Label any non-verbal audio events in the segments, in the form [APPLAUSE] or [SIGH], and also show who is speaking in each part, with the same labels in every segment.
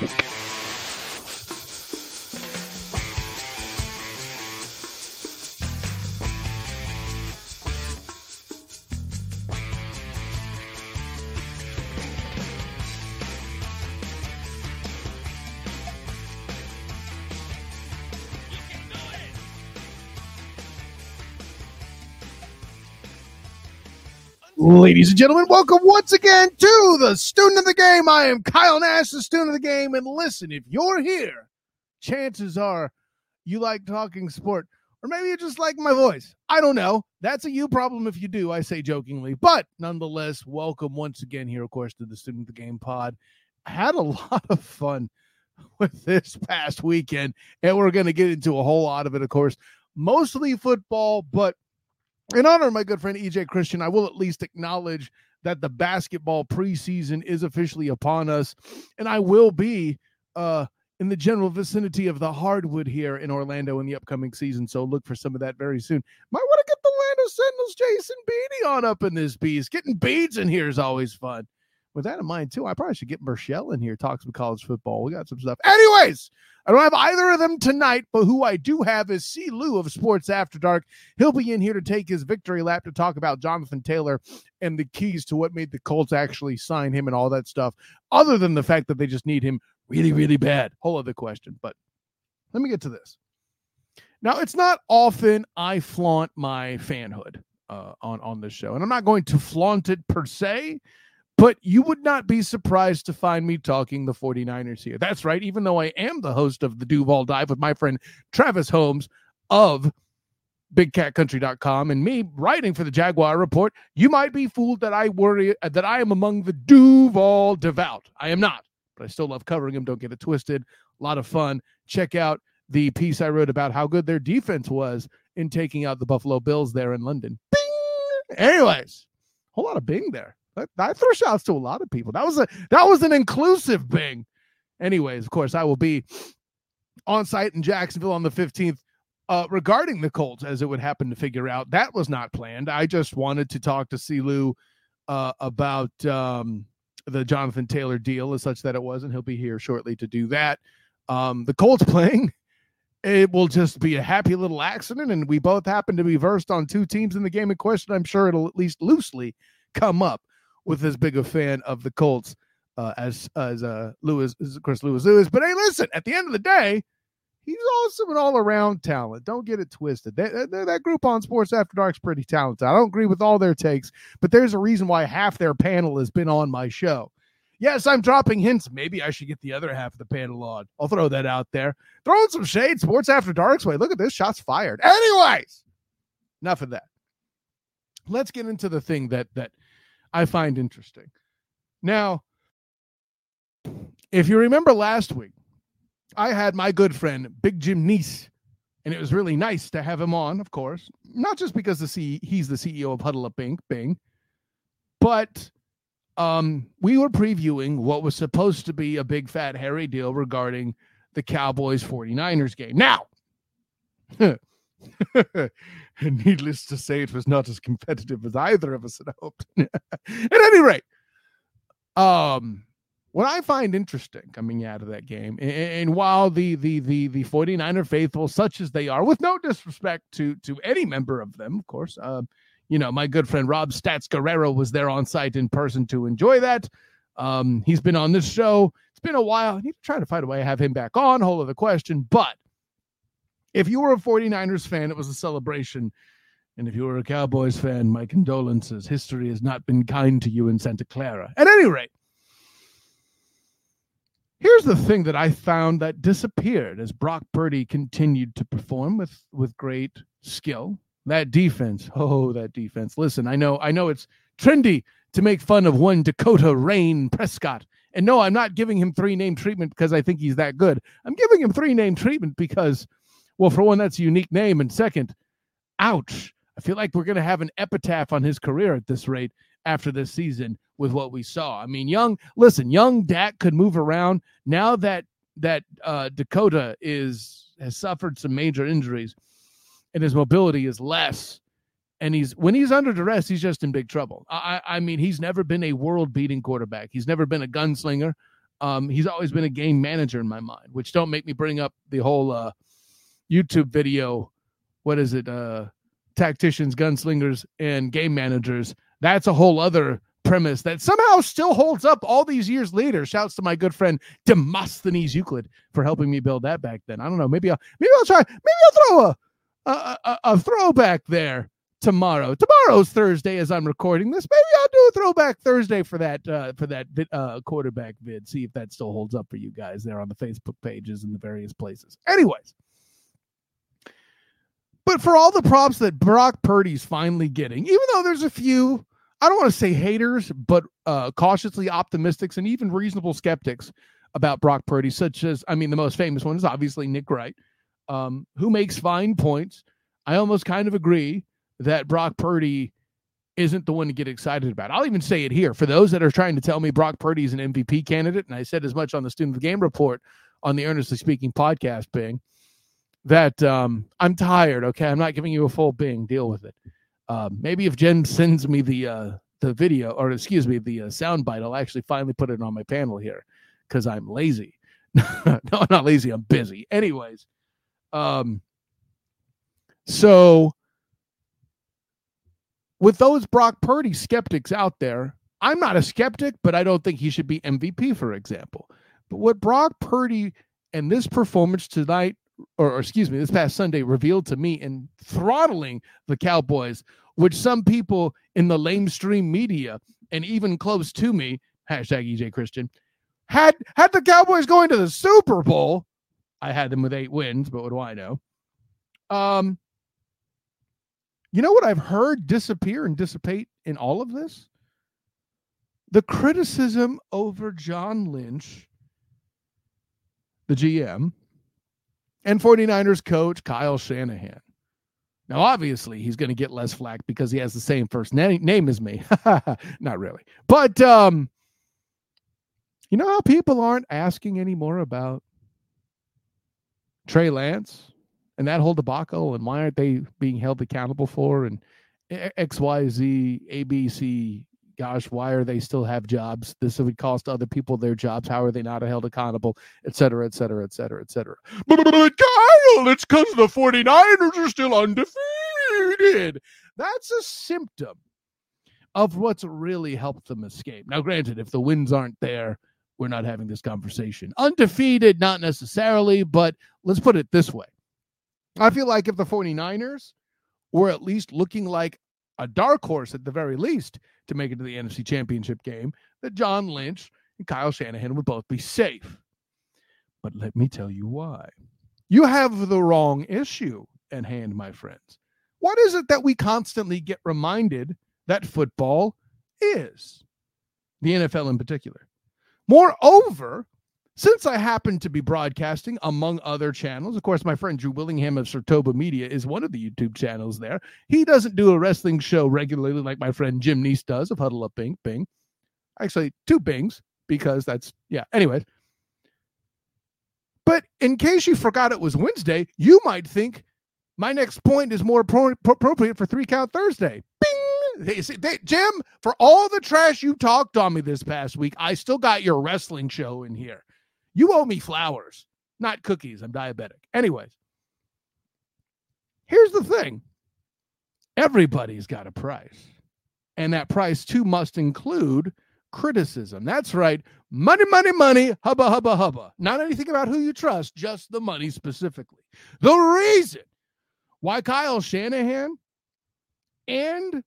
Speaker 1: Thank you. Ladies and gentlemen, welcome once again to the student of the game. I am Kyle Nash, the student of the game. And listen, if you're here, chances are you like talking sport, or maybe you just like my voice. I don't know. That's a you problem if you do, I say jokingly. But nonetheless, welcome once again here, of course, to the student of the game pod. I had a [LAUGHS] lot of fun with this past weekend, and we're going to get into a whole lot of it, of course, mostly football, but in honor of my good friend EJ Christian, I will at least acknowledge that the basketball preseason is officially upon us, and I will be uh, in the general vicinity of the hardwood here in Orlando in the upcoming season. So look for some of that very soon. Might want to get the Orlando Sentinels Jason Beede on up in this piece. Getting beads in here is always fun. With that in mind, too, I probably should get Michelle in here, talk some college football. We got some stuff. Anyways, I don't have either of them tonight, but who I do have is C. Lou of Sports After Dark. He'll be in here to take his victory lap to talk about Jonathan Taylor and the keys to what made the Colts actually sign him and all that stuff, other than the fact that they just need him really, really bad. Whole other question. But let me get to this. Now, it's not often I flaunt my fanhood uh, on, on this show, and I'm not going to flaunt it per se but you would not be surprised to find me talking the 49ers here. That's right. Even though I am the host of the Duval Dive with my friend Travis Holmes of bigcatcountry.com and me writing for the Jaguar Report, you might be fooled that I worry that I am among the Duval devout. I am not, but I still love covering them. Don't get it twisted. A lot of fun. Check out the piece I wrote about how good their defense was in taking out the Buffalo Bills there in London. Bing! Anyways, a whole lot of Bing there. I throw shouts to a lot of people. That was a that was an inclusive Bing. Anyways, of course, I will be on site in Jacksonville on the 15th uh, regarding the Colts, as it would happen to figure out. That was not planned. I just wanted to talk to C. Lou uh, about um, the Jonathan Taylor deal, as such that it was, and he'll be here shortly to do that. Um, the Colts playing, it will just be a happy little accident, and we both happen to be versed on two teams in the game in question. I'm sure it'll at least loosely come up with as big a fan of the Colts uh, as as uh, Lewis, Chris Lewis Lewis. But hey, listen, at the end of the day, he's also an all around talent. Don't get it twisted. That, that, that group on Sports After Dark's pretty talented. I don't agree with all their takes, but there's a reason why half their panel has been on my show. Yes, I'm dropping hints. Maybe I should get the other half of the panel on. I'll throw that out there. Throwing some shade. Sports After Dark's way. Look at this. Shots fired. Anyways, enough of that. Let's get into the thing that that I find interesting. Now, if you remember last week, I had my good friend Big Jim Neese, and it was really nice to have him on, of course, not just because the C- he's the CEO of Huddle Up Bing, Bing but um, we were previewing what was supposed to be a big fat hairy deal regarding the Cowboys 49ers game. Now, [LAUGHS] [LAUGHS] needless to say, it was not as competitive as either of us had hoped. [LAUGHS] At any rate, um, what I find interesting coming out of that game, and, and, while the the the the 49er faithful, such as they are, with no disrespect to to any member of them, of course, uh, you know, my good friend Rob Stats Guerrero was there on site in person to enjoy that. Um, he's been on this show. It's been a while. I need to try to find a way to have him back on. Whole other question, but if you were a 49ers fan, it was a celebration. And if you were a Cowboys fan, my condolences. History has not been kind to you in Santa Clara. At any rate, here's the thing that I found that disappeared as Brock Purdy continued to perform with, with great skill. That defense, oh, that defense. Listen, I know, I know it's trendy to make fun of one Dakota Rayne Prescott. And no, I'm not giving him three name treatment because I think he's that good. I'm giving him three name treatment because well, for one, that's a unique name. And second, ouch. I feel like we're going to have an epitaph on his career at this rate after this season with what we saw. I mean, young, listen, young Dak could move around. Now that that uh, Dakota is has suffered some major injuries and his mobility is less, and he's when he's under duress, he's just in big trouble. I, I mean, he's never been a world beating quarterback. He's never been a gunslinger. Um, he's always been a game manager in my mind, which don't make me bring up the whole uh, YouTube video. What is it? Uh, tacticians, gunslingers, and game managers. That's a whole other premise that somehow still holds up all these years later. Shouts to my good friend Demosthenes Euclid for helping me build that back then. I don't know. Maybe I'll maybe I'll try. Maybe I'll throw a a, a, a throwback there tomorrow. Tomorrow's Thursday as I'm recording this. Maybe I'll do a throwback Thursday for that uh, for that uh, quarterback vid. See if that still holds up for you guys there on the Facebook pages and the various places. Anyways. But for all the props that Brock Purdy's finally getting, even though there's a few, I don't want to say haters, but uh, cautiously optimistics and even reasonable skeptics about Brock Purdy, such as, I mean, the most famous one is obviously Nick Wright, um, who makes fine points. I almost kind of agree that Brock Purdy isn't the one to get excited about. I'll even say it here for those that are trying to tell me Brock Purdy is an MVP candidate, and I said as much on the Student of the Game report on the Earnestly Speaking podcast, Bing that um, I'm tired. Okay, I'm not giving you a full Bing. Deal with it. Uh, maybe if Jen sends me the uh, the video, or excuse me, the uh, sound bite, I'll actually finally put it on my panel here because I'm lazy. [LAUGHS] no, I'm not lazy. I'm busy. Anyways, um, so with those Brock Purdy skeptics out there, I'm not a skeptic, but I don't think he should be MVP, for example. But what Brock Purdy and this performance tonight or, or, excuse me, this past Sunday revealed to me in throttling the Cowboys, which some people in the lamestream media and even close to me, hashtag EJ Christian, had had the Cowboys going to the Super Bowl. I had them with eight wins, but what do I know? Um, you know what I've heard disappear and dissipate in all of this? The criticism over John Lynch, the GM, and 49ers coach Kyle Shanahan. Now, obviously, he's going to get less flack because he has the same first na- name as me. [LAUGHS] Not really. But um, you know how people aren't asking anymore about Trey Lance and that whole debacle and why aren't they being held accountable for and XYZ, ABC, gosh, why are they still have jobs? This would cost other people their jobs. How are they not held accountable, et cetera, et cetera, et cetera, et cetera. But, but, but Kyle, it's because the 49ers are still undefeated. That's a symptom of what's really helped them escape. Now, granted, if the wins aren't there, we're not having this conversation. Undefeated, not necessarily, but let's put it this way. I feel like if the 49ers were at least looking like a dark horse at the very least to make it to the NFC Championship game, that John Lynch and Kyle Shanahan would both be safe. But let me tell you why. You have the wrong issue at hand, my friends. What is it that we constantly get reminded that football is? The NFL in particular. Moreover, since I happen to be broadcasting among other channels, of course, my friend Drew Willingham of Sartoba Media is one of the YouTube channels there. He doesn't do a wrestling show regularly like my friend Jim Neese does of Huddle Up Bing Bing. Actually, two Bings because that's, yeah. Anyway. But in case you forgot it was Wednesday, you might think my next point is more pro- appropriate for Three Count Thursday. Bing! They, they, Jim, for all the trash you talked on me this past week, I still got your wrestling show in here. You owe me flowers, not cookies. I'm diabetic. Anyways, here's the thing everybody's got a price. And that price too must include criticism. That's right. Money, money, money, hubba, hubba, hubba. Not anything about who you trust, just the money specifically. The reason why Kyle Shanahan and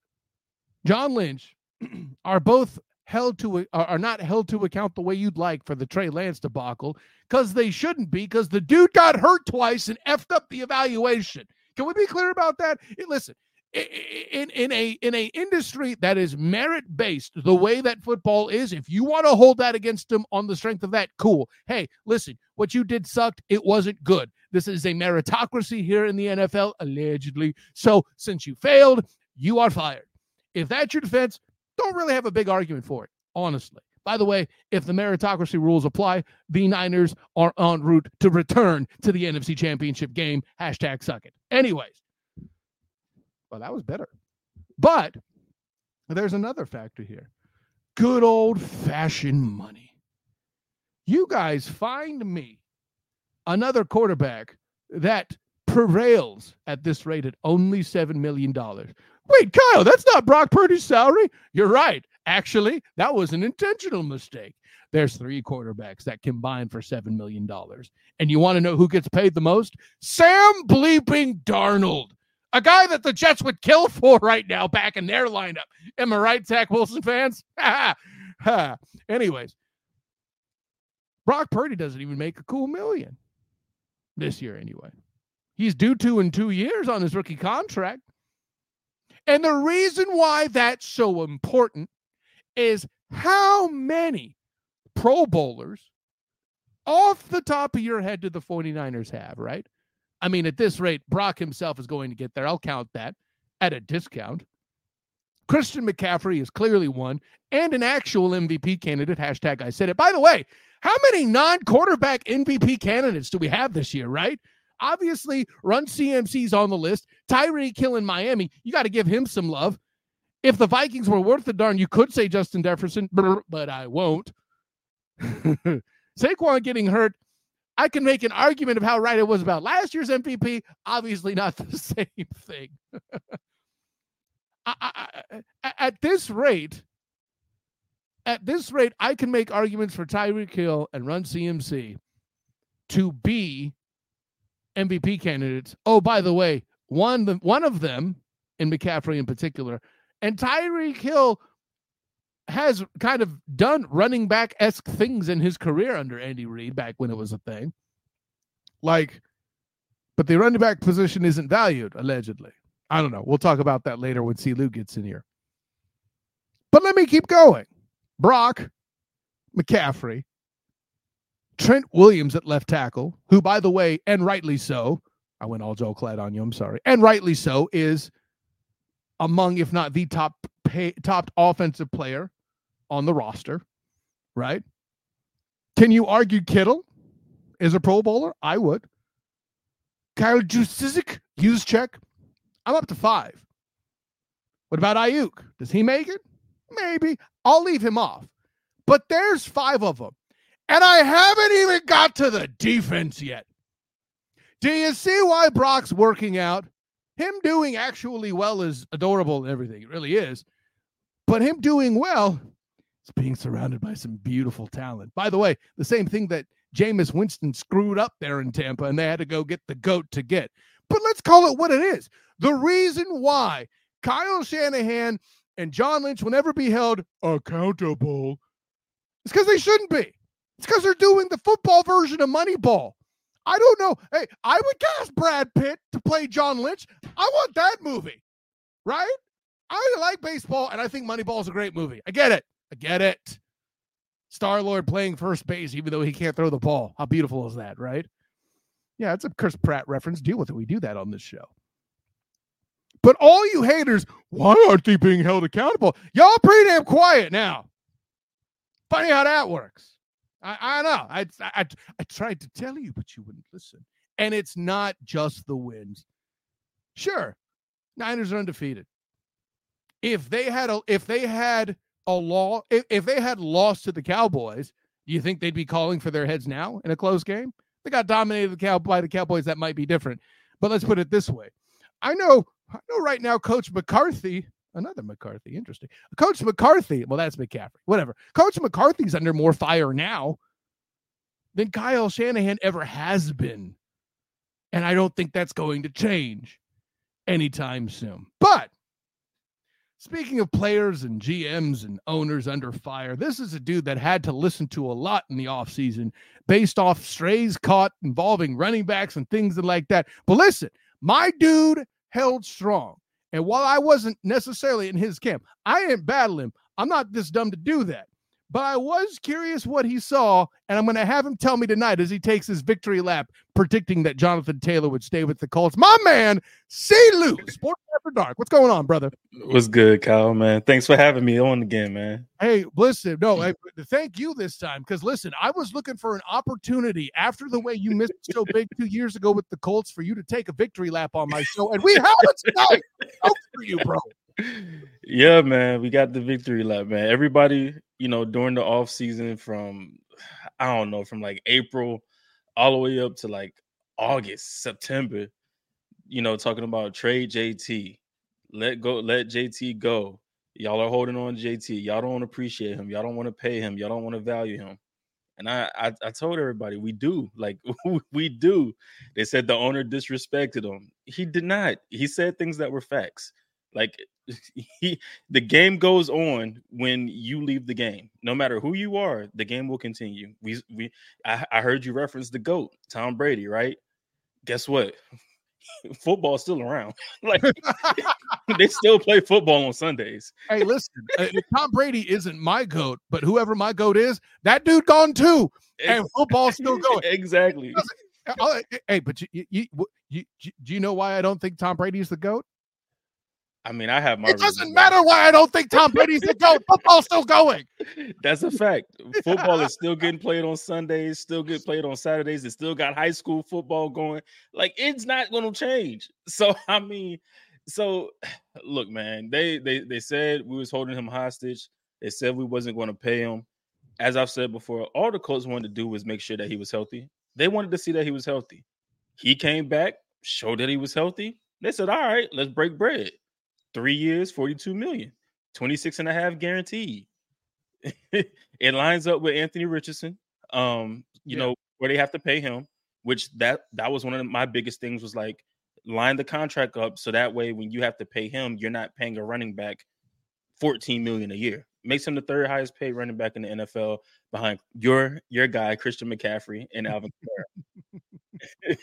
Speaker 1: John Lynch [CLEARS THROAT] are both held to are not held to account the way you'd like for the Trey Lance debacle because they shouldn't be because the dude got hurt twice and effed up the evaluation. Can we be clear about that? Listen, in in a in a industry that is merit based, the way that football is, if you want to hold that against them on the strength of that, cool. Hey, listen, what you did sucked. It wasn't good. This is a meritocracy here in the NFL, allegedly. So since you failed, you are fired. If that's your defense, don't really have a big argument for it, honestly. By the way, if the meritocracy rules apply, the Niners are en route to return to the NFC Championship game. Hashtag suck it. Anyways, well, that was better. But there's another factor here good old fashioned money. You guys find me another quarterback that prevails at this rate at only $7 million. Wait, Kyle, that's not Brock Purdy's salary. You're right. Actually, that was an intentional mistake. There's three quarterbacks that combine for $7 million. And you want to know who gets paid the most? Sam bleeping Darnold, a guy that the Jets would kill for right now back in their lineup. Am I right, Zach Wilson fans? [LAUGHS] Anyways, Brock Purdy doesn't even make a cool million this year, anyway. He's due to in two years on his rookie contract. And the reason why that's so important is how many Pro Bowlers off the top of your head do the 49ers have, right? I mean, at this rate, Brock himself is going to get there. I'll count that at a discount. Christian McCaffrey is clearly one and an actual MVP candidate. Hashtag I said it. By the way, how many non quarterback MVP candidates do we have this year, right? Obviously, Run CMC's on the list. Tyreek Hill in Miami, you got to give him some love. If the Vikings were worth the darn, you could say Justin Jefferson, but I won't. [LAUGHS] Saquon getting hurt, I can make an argument of how right it was about last year's MVP. Obviously, not [LAUGHS] the same thing. [LAUGHS] I, I, I, at this rate, at this rate, I can make arguments for Tyreek Hill and Run CMC to be MVP candidates. Oh, by the way, one one of them, in McCaffrey in particular, and Tyreek Hill has kind of done running back esque things in his career under Andy Reid back when it was a thing. Like, but the running back position isn't valued, allegedly. I don't know. We'll talk about that later when C. Lou gets in here. But let me keep going. Brock, McCaffrey, Trent Williams at left tackle, who, by the way, and rightly so, I went all Joe Clad on you. I'm sorry, and rightly so, is among, if not the top pay, top offensive player on the roster, right? Can you argue Kittle is a Pro Bowler? I would. Kyle Juszczyk, use check. I'm up to five. What about Aiyuk? Does he make it? Maybe. I'll leave him off. But there's five of them. And I haven't even got to the defense yet. Do you see why Brock's working out? Him doing actually well is adorable and everything. It really is. But him doing well is being surrounded by some beautiful talent. By the way, the same thing that Jameis Winston screwed up there in Tampa and they had to go get the goat to get. But let's call it what it is. The reason why Kyle Shanahan and John Lynch will never be held accountable is because they shouldn't be. It's because they're doing the football version of Moneyball. I don't know. Hey, I would cast Brad Pitt to play John Lynch. I want that movie, right? I like baseball, and I think Moneyball is a great movie. I get it. I get it. Star Lord playing first base, even though he can't throw the ball. How beautiful is that, right? Yeah, it's a Chris Pratt reference. Deal with it. We do that on this show. But all you haters, why aren't they being held accountable? Y'all pretty damn quiet now. Funny how that works. I, I know. I, I I tried to tell you, but you wouldn't listen. And it's not just the wins. Sure, Niners are undefeated. If they had a if they had a law if, if they had lost to the Cowboys, do you think they'd be calling for their heads now in a close game? They got dominated by the Cowboys. That might be different. But let's put it this way. I know I know right now Coach McCarthy Another McCarthy. Interesting. Coach McCarthy. Well, that's McCaffrey. Whatever. Coach McCarthy's under more fire now than Kyle Shanahan ever has been. And I don't think that's going to change anytime soon. But speaking of players and GMs and owners under fire, this is a dude that had to listen to a lot in the offseason based off strays caught involving running backs and things like that. But listen, my dude held strong. And while I wasn't necessarily in his camp, I didn't battle him. I'm not this dumb to do that. But I was curious what he saw, and I'm going to have him tell me tonight as he takes his victory lap, predicting that Jonathan Taylor would stay with the Colts. My man, C. Lou, Sports After Dark. What's going on, brother?
Speaker 2: What's good, Kyle, man? Thanks for having me on again, man.
Speaker 1: Hey, listen, no, I, thank you this time because listen, I was looking for an opportunity after the way you missed so big two years ago with the Colts for you to take a victory lap on my show, and we have it tonight. for you, bro.
Speaker 2: Yeah, man, we got the victory lap, man. Everybody, you know, during the off season from I don't know, from like April all the way up to like August, September, you know, talking about trade JT, let go, let JT go. Y'all are holding on JT. Y'all don't appreciate him. Y'all don't want to pay him. Y'all don't want to value him. And I, I, I told everybody we do, like [LAUGHS] we do. They said the owner disrespected him. He did not. He said things that were facts. Like [LAUGHS] he, the game goes on when you leave the game. No matter who you are, the game will continue. We, we, I, I heard you reference the goat, Tom Brady, right? Guess what? [LAUGHS] football's still around. [LAUGHS] like they still play football on Sundays.
Speaker 1: Hey, listen, uh, Tom Brady isn't my goat, but whoever my goat is, that dude gone too, and football's still going.
Speaker 2: exactly.
Speaker 1: Uh, uh, hey, but you, you, you, you, do you know why I don't think Tom Brady is the goat?
Speaker 2: I mean, I have my.
Speaker 1: It doesn't matter why I don't think [LAUGHS] Tom Brady's the GOAT. Football's still going.
Speaker 2: That's a fact. [LAUGHS] Football is still getting played on Sundays, still get played on Saturdays. It still got high school football going. Like it's not going to change. [LAUGHS] So I mean, so [SIGHS] look, man, they they they said we was holding him hostage. They said we wasn't going to pay him. As I've said before, all the Colts wanted to do was make sure that he was healthy. They wanted to see that he was healthy. He came back, showed that he was healthy. They said, "All right, let's break bread." Three years, 42 million, 26 and a half guaranteed. [LAUGHS] it lines up with Anthony Richardson. Um, you yeah. know, where they have to pay him, which that that was one of my biggest things was like line the contract up so that way when you have to pay him, you're not paying a running back 14 million a year. Makes him the third highest paid running back in the NFL behind your your guy Christian McCaffrey and Alvin [LAUGHS]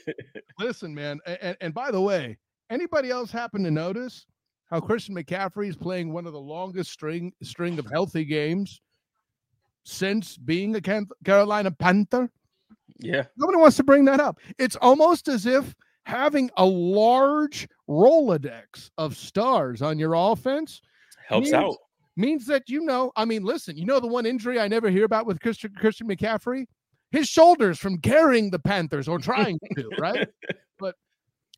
Speaker 1: Listen, man, and, and by the way, anybody else happen to notice how Christian McCaffrey is playing one of the longest string string of healthy games since being a Carolina Panther.
Speaker 2: Yeah.
Speaker 1: Nobody wants to bring that up. It's almost as if having a large Rolodex of stars on your offense
Speaker 2: helps
Speaker 1: means,
Speaker 2: out.
Speaker 1: Means that you know, I mean, listen, you know the one injury I never hear about with Christian Christian McCaffrey? His shoulders from carrying the Panthers or trying to, right? [LAUGHS] But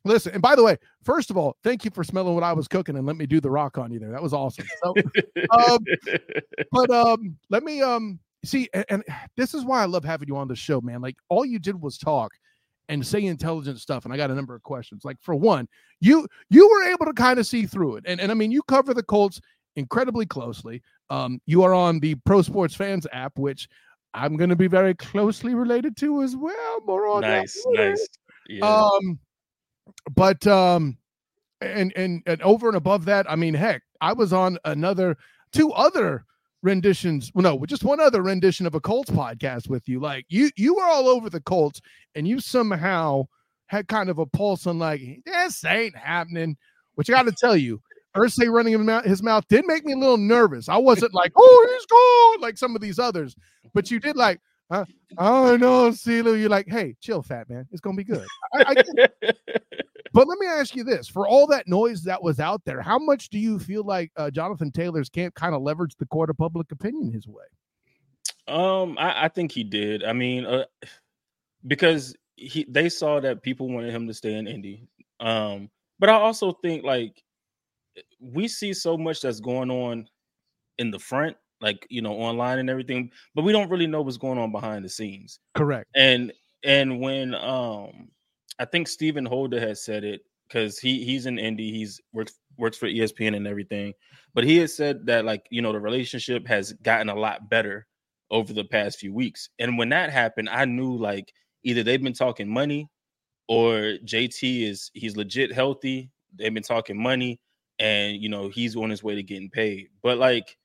Speaker 1: Listen, and by the way, first of all, thank you for smelling what I was cooking and let me do the rock on you there. That was awesome. So, um, [LAUGHS] but um, let me um see, and, and, this is why I love having you on the show, man. Like all you did was talk and say intelligent stuff, and I got a number of questions. Like for one, you you were able to kind of see through it, and and I mean, you cover the Colts incredibly closely. Um, you are on the Pro Sports Fans app, which I'm going to be very closely related to as well. More on
Speaker 2: nice, nice.
Speaker 1: Yeah. Um but um and and and over and above that, I mean, heck, I was on another two other renditions. Well, no, just one other rendition of a Colts podcast with you. Like you, you were all over the Colts, and you somehow had kind of a pulse on like this ain't happening. Which I got to tell you, Irsay running his mouth, his mouth did make me a little nervous. I wasn't like, oh, he's gone like some of these others, but you did like, uh, oh no, CeeLo. You're like, hey, chill, fat man. It's gonna be good. I, I [LAUGHS] but let me ask you this: for all that noise that was out there, how much do you feel like uh, Jonathan Taylor's can't kind of leverage the court of public opinion his way?
Speaker 2: Um, I, I think he did. I mean, uh, because he they saw that people wanted him to stay in Indy. Um, but I also think like we see so much that's going on in the front like you know online and everything but we don't really know what's going on behind the scenes.
Speaker 1: Correct.
Speaker 2: And and when um i think Stephen holder has said it because he he's in Indy he's works works for espn and everything but he has said that like you know the relationship has gotten a lot better over the past few weeks. And when that happened i knew like either they've been talking money or jt is he's legit healthy they've been talking money and you know he's on his way to getting paid. But like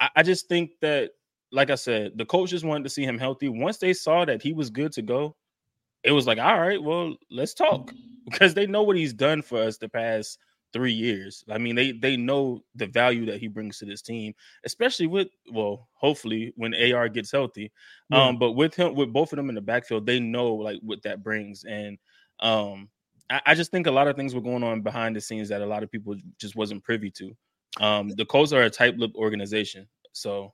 Speaker 2: I, I just think that, like I said, the coaches wanted to see him healthy. Once they saw that he was good to go, it was like, all right, well, let's talk [LAUGHS] because they know what he's done for us the past three years. I mean, they they know the value that he brings to this team, especially with well, hopefully when AR gets healthy. Yeah. Um, but with him, with both of them in the backfield, they know like what that brings, and um, I, I, just think a lot of things were going on behind the scenes that a lot of people just wasn't privy to. Um, the Colts are a tight-lipped organization, so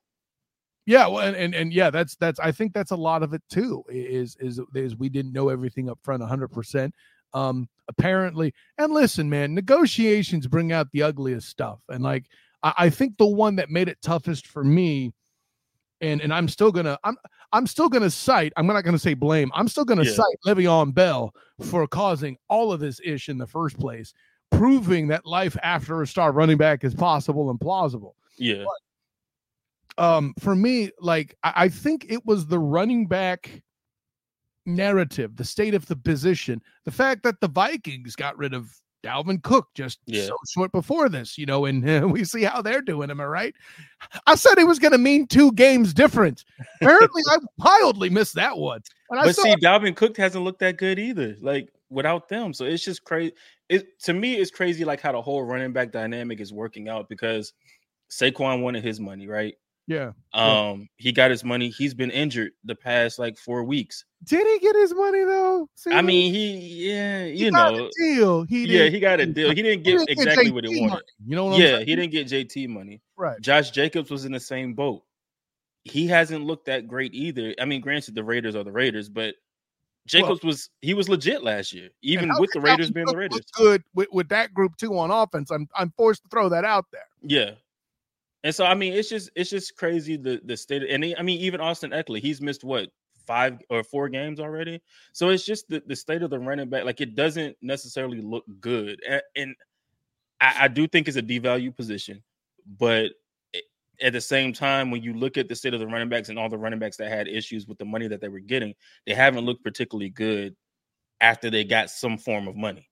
Speaker 1: yeah, well, and, and and yeah, that's that's I think that's a lot of it too. Is is is we didn't know everything up front 100. percent Um, apparently, and listen, man, negotiations bring out the ugliest stuff. And like, I, I think the one that made it toughest for me, and and I'm still gonna I'm I'm still gonna cite. I'm not gonna say blame. I'm still gonna
Speaker 2: Yeah.
Speaker 1: cite Le'Veon Bell for causing all of this ish in the first place, proving that life after a star running back is possible and plausible
Speaker 2: Yeah.
Speaker 1: um for me like I, I think it was the running back narrative the state of the position the fact that the vikings got rid of dalvin cook just
Speaker 2: Yeah.
Speaker 1: so short before this you know and uh, [LAUGHS] we see how they're doing am i right i said it was going to mean two games difference apparently i wildly missed that one
Speaker 2: But
Speaker 1: still
Speaker 2: see, Dalvin Cook hasn't looked that good either. Like without them, so it's just crazy. It to me, it's crazy like how the whole running back dynamic is working out because Saquon wanted his money, right?
Speaker 1: yeah
Speaker 2: Um, he got his money. He's been injured the past like four weeks.
Speaker 1: did he get his money though See,
Speaker 2: I mean, he yeah,
Speaker 1: he
Speaker 2: you
Speaker 1: got
Speaker 2: know,
Speaker 1: a deal he
Speaker 2: yeah, he got a deal. He didn't
Speaker 1: he
Speaker 2: get
Speaker 1: didn't
Speaker 2: exactly what he wanted.
Speaker 1: money, you know
Speaker 2: Yeah, he didn't get JT money.
Speaker 1: right
Speaker 2: Josh Jacobs was in the same boat. He hasn't looked that great either. I mean, granted, the Raiders are the Raiders, but Jacobs was he was legit last year, even with the Raiders being the Raiders.
Speaker 1: Good with, with that group too on offense. I'm I'm forced to throw that out there.
Speaker 2: Yeah. And so I mean, it's just it's just crazy the the state. Of, And he- I mean, even Austin Ekeler, he's missed what five or four games already. So it's just the, the state of the running back. Like it doesn't necessarily look good. And, and I, I do think it's a devalue position, but at the same time, when you look at the state of the running backs and all the running backs that had issues with the money that they were getting, they haven't looked particularly good after they got some form of money.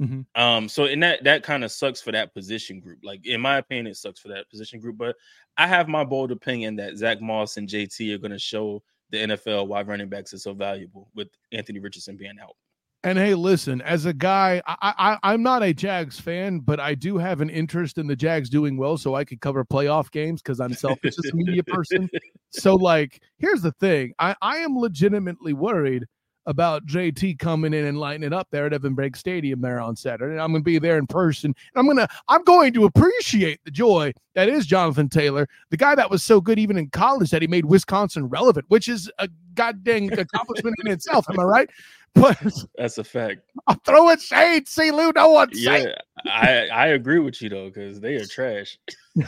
Speaker 1: Mhm.
Speaker 2: Um, so and that that kind of sucks for that position group. Like in my opinion, it sucks for that position group. But I have my bold opinion that Zach Moss and JT are going to show the NFL why running backs are so valuable with Anthony Richardson being out.
Speaker 1: And hey, listen, as a guy, I, I I'm not a Jags fan, but I do have an interest in the Jags doing well, so I could cover playoff games because I'm selfish as a media person. [LAUGHS] So, like, here's the thing: I I am legitimately worried about JT coming in and lighting it up there at EverBank Stadium there on Saturday. I'm going to be there in person. And I'm going to I'm going to appreciate the joy that is Jonathan Taylor, the guy that was so good even in college that he made Wisconsin relevant, which is a goddamn accomplishment in itself. Am I right? But [LAUGHS]
Speaker 2: That's a fact.
Speaker 1: I'm throwing shade. See, Lou, no one say
Speaker 2: Yeah, I I agree with you though because they are trash. [LAUGHS]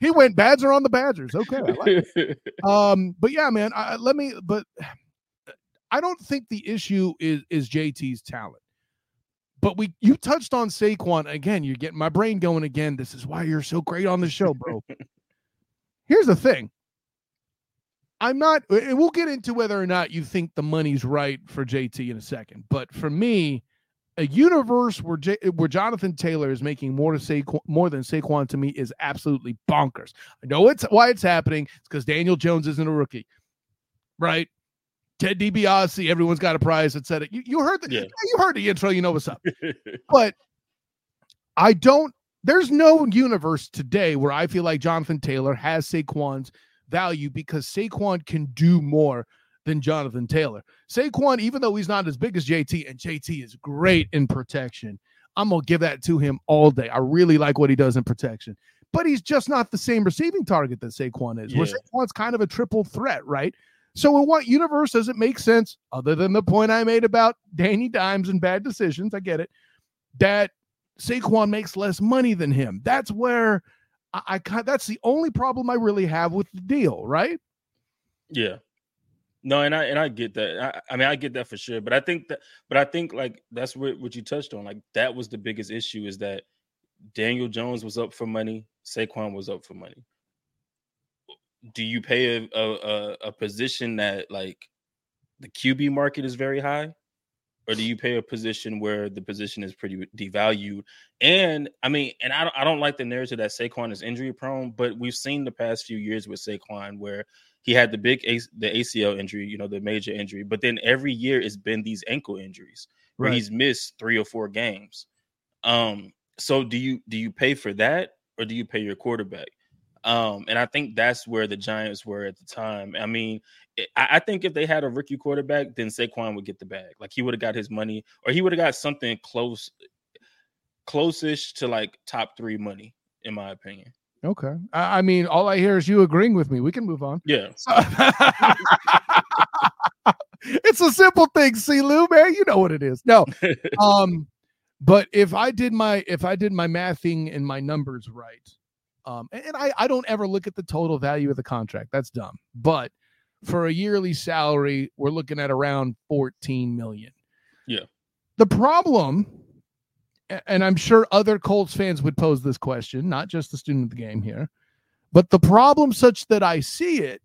Speaker 1: he went Badger on the Badgers. Okay. I like it. [LAUGHS] um, but yeah, man, I, let me. But I don't think the issue is is JT's talent. But we, you touched on Saquon again. You're getting my brain going again. This is why you're so great on the show, bro. Here's the thing. I'm not, uh, and we'll get into whether or not you think the money's right for JT in a second. But for me, a universe where J, uh, where Jonathan Taylor is making more to say more than Saquon to me is absolutely bonkers. I know it's why it's happening. It's because Daniel Jones isn't a rookie, right? Ted DiBiase, everyone's got a prize, etc. You, you heard the
Speaker 2: Yeah.
Speaker 1: you heard the intro, you know what's up. [LAUGHS] But I don't. There's no universe today where I feel like Jonathan Taylor has Saquon's value because Saquon can do more than Jonathan Taylor. Saquon, even though he's not as big as JT, and JT is great in protection, I'm gonna give that to him all day. I really like what he does in protection, but he's just not the same receiving target that Saquon is. Where Saquon's kind of a triple threat, right? So in what universe does it make sense, other than the point I made about Danny Dimes and bad decisions? I get it. That Saquon makes less money than him. That's where I, I that's the only problem I really have with the deal, right?
Speaker 2: Yeah. No, and I and I get that. I, I mean, I get that for sure. But I think that, but I think like that's what what you touched on. Like that was the biggest issue is that Daniel Jones was up for money, Saquon was up for money. Do you pay a a, a, a position that like the QB market is very high, or do you pay a position where the position is pretty devalued? And I mean, and I don't I don't like the narrative that Saquon is injury prone, but we've seen the past few years with Saquon where he had the big A- the ACL injury, you know, the major injury, but then every year it's been these ankle injuries where
Speaker 1: Right.
Speaker 2: he's missed three or four games. Um, so do you do you pay for that or do you pay your quarterback? Um, and I think that's where the Giants were at the time. I mean, it- I, I think if they had a rookie quarterback, then Saquon would get the bag. Like he would have got his money, or he would have got something close, close-ish to like top three money, in my opinion.
Speaker 1: Okay. I, I mean, all I hear is you agreeing with me. We can move on.
Speaker 2: Yeah, [LAUGHS]
Speaker 1: it's a simple thing, see Lou, man. You know what it is. No. [LAUGHS] Um, but if I did my if I did my mathing and my numbers right, um, and, and I, I don't ever look at the total value of the contract. That's dumb. But for a yearly salary, we're looking at around 14 million.
Speaker 2: Yeah.
Speaker 1: The problem, and I'm sure other Colts fans would pose this question, not just the student of the game here, but the problem, such that I see it,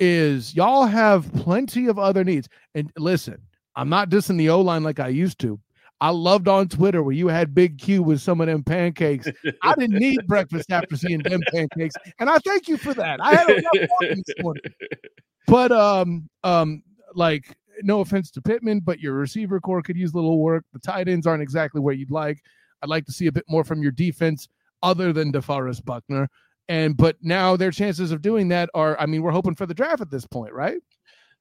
Speaker 1: is y'all have plenty of other needs. And listen, I'm not dissing the O line like I used to. I loved on Twitter where you had Big Q with some of them pancakes. I didn't [LAUGHS] need breakfast after seeing them pancakes, and I thank you for that. I had enough this morning. [LAUGHS] But um um like no offense to Pittman, but your receiver core could use a little work. The tight ends aren't exactly where you'd like. I'd like to see a bit more from your defense other than DeForest Buckner. And but now their chances of doing that are, I mean, we're hoping for the draft at this point, right?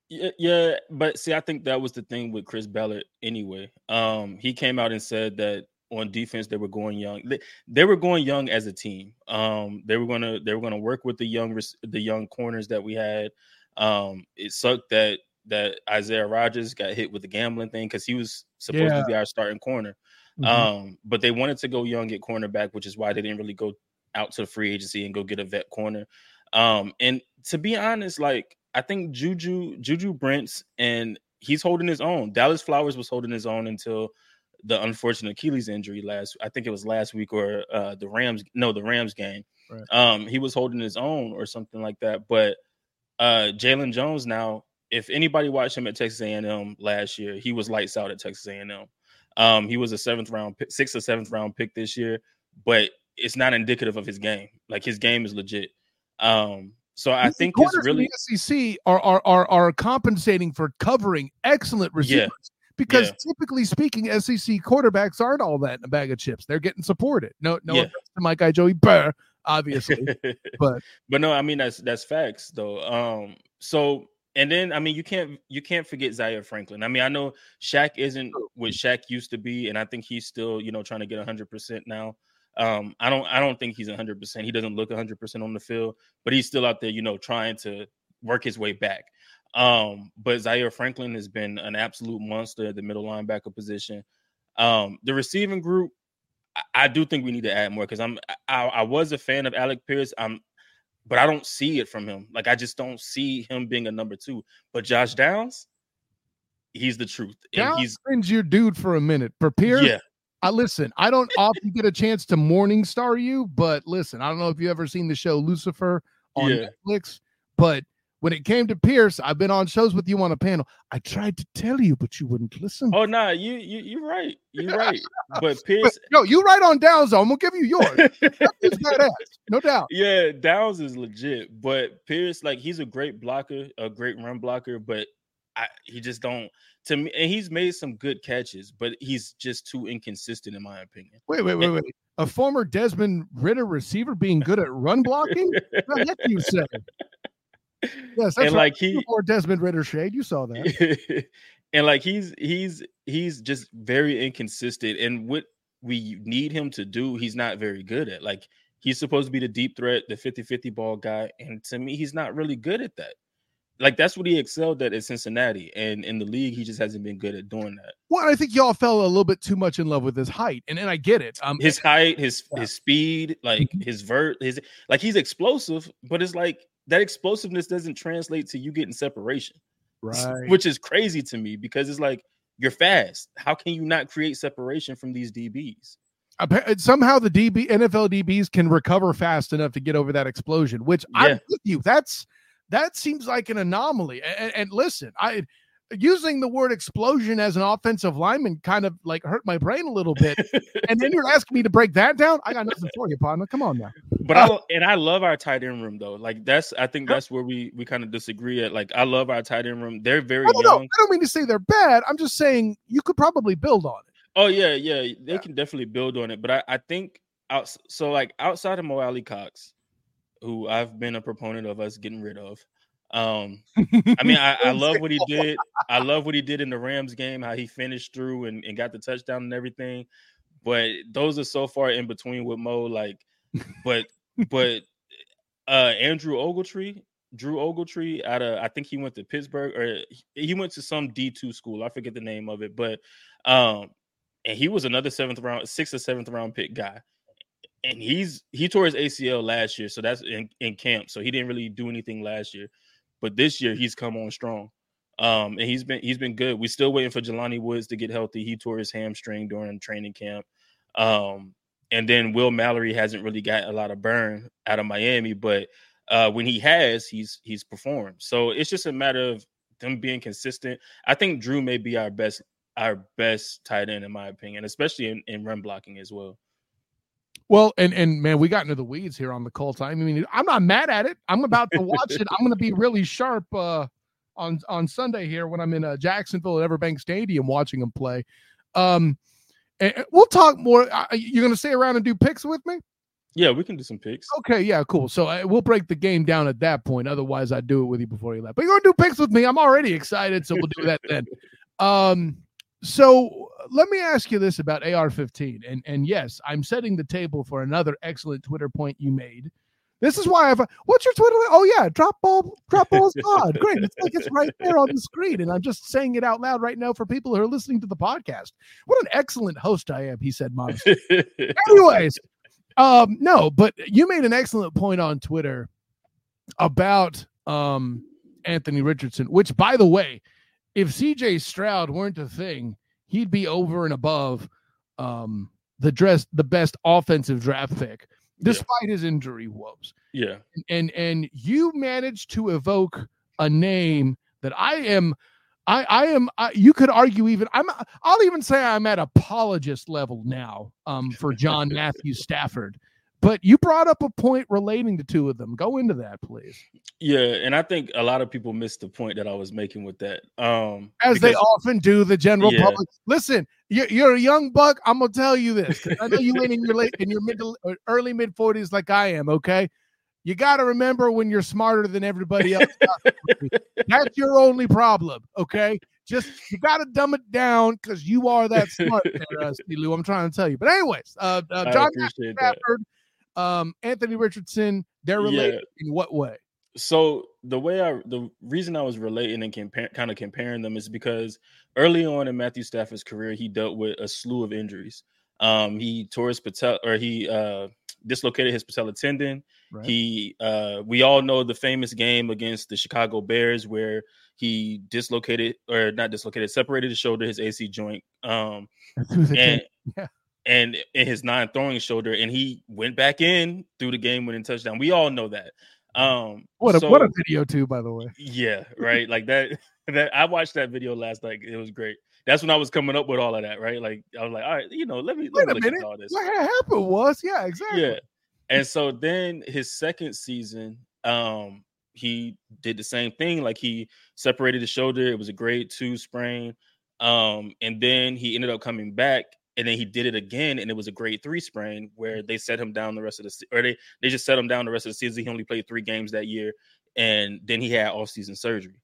Speaker 2: Yeah, yeah, but see, I think that was the thing with Chris Ballard anyway. Um, he came out and said that on defense they were going young. They, they were going young as a team. Um, they were gonna they were gonna work with the young the young corners that we had. Um, it sucked that that Isaiah Rodgers got hit with the gambling thing because he was supposed yeah. to be our starting corner. Mm-hmm. Um, but they wanted to go young at cornerback, which is why they didn't really go out to the free agency and go get a vet corner. Um, and to be honest, like I think Juju Juju Brents and he's holding his own. Dallis Flowers was holding his own until the unfortunate Achilles injury last. I think it was last week or uh, the Rams. No, the Rams game. Right. Um, he was holding his own or something like that. But uh, Jaylon Jones now, if anybody watched him at Texas A&M last year, he was lights out at Texas A&M. Um, he was a seventh round, sixth or seventh round pick this year, but it's not indicative of his game. Like his game is legit. Um, so I These think it's really
Speaker 1: SEC are, are are are compensating for covering excellent receivers. Yeah. Because yeah. typically speaking, SEC quarterbacks aren't all that in a bag of chips. They're getting supported. No, no yeah. to my guy Joey Burr, obviously. [LAUGHS] but
Speaker 2: but no, I mean that's that's facts though. Um, so and then I mean you can't you can't forget Zaire Franklin. I mean I know Shaq isn't what Shaq used to be, and I think he's still you know trying to get hundred percent now. Um, I don't I don't think he's 100. percent He doesn't look 100 percent on the field, but he's still out there, you know, trying to work his way back. Um, but Zaire Franklin has been an absolute monster at the middle linebacker position. Um, the receiving group, I, I do think we need to add more because I'm I, I was a fan of Alec Pierce. I'm but I don't see it from him. Like I just don't see him being a number two. But Josh Downs, he's the truth.
Speaker 1: And Downs he's your dude for a minute. Prepare yeah, I listen. I don't often get a chance to morning star you, but listen, I don't know if you ever seen the show Lucifer on yeah. Netflix, but when it came to Pierce, I've been on shows with you on a panel. I tried to tell you, but you wouldn't listen.
Speaker 2: Oh no, nah, you you you're right. You're right. But [LAUGHS] Pierce,
Speaker 1: but, no, you right on Downs. Though. I'm gonna give you yours. no doubt. [LAUGHS]
Speaker 2: Yeah, Downs is legit, but Pierce, like, he's a great blocker, a great run blocker, but I, he just don't to me, and he's made some good catches, but he's just too inconsistent, in my opinion.
Speaker 1: Wait, wait, wait, wait. A former Desmond Ridder receiver being good at run blocking? what heck you say? [LAUGHS] Yes, that's and like he or Desmond Ridder shade. You saw that. [LAUGHS]
Speaker 2: and like he's he's he's just very inconsistent. And what we need him to do, he's not very good at. Like he's supposed to be the deep threat, the 50-50 ball guy. And to me, he's not really good at that like that's what he excelled at at Cincinnati, and in the league, he just hasn't been good at doing that.
Speaker 1: Well, I think y'all fell a little bit too much in love with his height, and and I get it. Um,
Speaker 2: his height, his yeah. his speed, like mm-hmm. his vert, his like he's explosive, but it's like that explosiveness doesn't translate to you getting separation,
Speaker 1: right?
Speaker 2: Which is crazy to me because it's like you're fast. How can you not create separation from these DBs?
Speaker 1: Somehow the DB NFL DBs can recover fast enough to get over that explosion, which yeah. I'm with you. That's that seems like an anomaly. And, and, listen, I using the word explosion as an offensive lineman kind of like hurt my brain a little bit. and then you're asking me to break that down. I got nothing for you, partner. Come on now.
Speaker 2: But uh, I and I love our tight end room though. Like that's I think that's where we we kind of disagree at. Like I love our tight end room. They're very I young. Know. I
Speaker 1: don't mean to say they're bad. I'm just saying you could probably build on it.
Speaker 2: Oh yeah, yeah. They yeah. can definitely build on it. But I, I think out so like outside of Mo Alie-Cox, who I've been a proponent of us getting rid of. Um, I mean, I, I, love what he [LAUGHS] did. I love what he did in the Rams game, how he finished through and, and got the touchdown and everything. But those are so far in between with Mo. Like, but but uh Andrew Ogletree, Drew Ogletree out of I think he went to Pittsburgh or he went to some D2 school. I forget the name of it, but um and he was another seventh round, sixth or seventh round pick guy. And he's he tore his ACL last year, so that's in, in camp. So he didn't really do anything last year. But this year he's come on strong. Um, and he's been he's been good. We're still waiting for Jelani Woods to get healthy. He tore his hamstring during training camp. Um, and then Will Mallory hasn't really got a lot of burn out of Miami, but uh, when he has, he's he's performed. So it's just a matter of them being consistent. I think Drew may be our best our best tight end in my opinion, especially in, in run blocking as well.
Speaker 1: Well, and and man, we got into the weeds here on the Colts. I mean, I'm not mad at it. I'm about to watch it. I'm going to be really sharp uh, on on Sunday here when I'm in uh, Jacksonville at EverBank Stadium watching them play. Um, and we'll talk more. Uh, you're going to stay around and do picks with me?
Speaker 2: Yeah, we can do some picks.
Speaker 1: Okay, yeah, cool. So uh, we'll break the game down at that point. Otherwise, I'd do it with you before you left. But you're going to do picks with me. I'm already excited, so we'll do that then. Um, so let me ask you this about AR-15, and and yes, I'm setting the table for another excellent Twitter point you made. This is why I've. What's your Twitter? Oh yeah, drop ball, drop balls pod. Great, it's like it's right there on the screen, and I'm just saying it out loud right now for people who are listening to the podcast. What an excellent host I am, he said modestly. [LAUGHS] Anyways, um, no, but you made an excellent point on Twitter about um Anthony Richardson, which by the way, if CJ Stroud weren't a thing, he'd be over and above um the dress the best offensive draft pick despite yeah. his injury woes.
Speaker 2: Yeah.
Speaker 1: And and you managed to evoke a name that I am I, I am. I, you could argue even. I'm. I'll even say I'm at apologist level now. Um, for John [LAUGHS] Matthew Stafford, but you brought up a point relating to two of them. Go into that, please.
Speaker 2: Yeah, and I think a lot of people missed the point that I was making with that. Um,
Speaker 1: as because, they often do, the general yeah. public. Listen, you're, you're, a young buck. I'm gonna tell you this. I know you ain't in your late in your mid early mid 40s like I am. Okay, you got to remember when you're smarter than everybody else. [LAUGHS] That's your only problem. Okay. Just you got to dumb it down because you are that smart, there, uh, Lou. I'm trying to tell you. But anyways, uh, uh, John Stafford, um, Anthony Richardson, they're related yeah. in what way?
Speaker 2: So the way I, the reason I was relating and compare, kind of comparing them is because early on in Matthew Stafford's career, he dealt with a slew of injuries. Um, he tore his patella, or he uh, dislocated his patella tendon. Right. He, uh, we all know the famous game against the Chicago Bears where he dislocated or not dislocated, separated his shoulder, his AC joint, um, [LAUGHS] and yeah. And in his non-throwing shoulder, and he went back in through the game winning touchdown. We all know that. Um,
Speaker 1: what a so, what a video too, by the way.
Speaker 2: Yeah, right. like that. [LAUGHS] That I watched that video last night. It was great that's when I was coming up with all of that, right? Like I was like, all right, you know, let me
Speaker 1: wait
Speaker 2: let
Speaker 1: me a minute. All this. What happened was, yeah, exactly.
Speaker 2: Yeah. And so then his second season, um, he did the same thing. Like he separated the shoulder. It was a grade two sprain. Um, and then he ended up coming back and then he did it again and it was a grade three sprain where they set him down the rest of the or they they just set him down the rest of the season. He only played three games that year, and then he had off season surgery.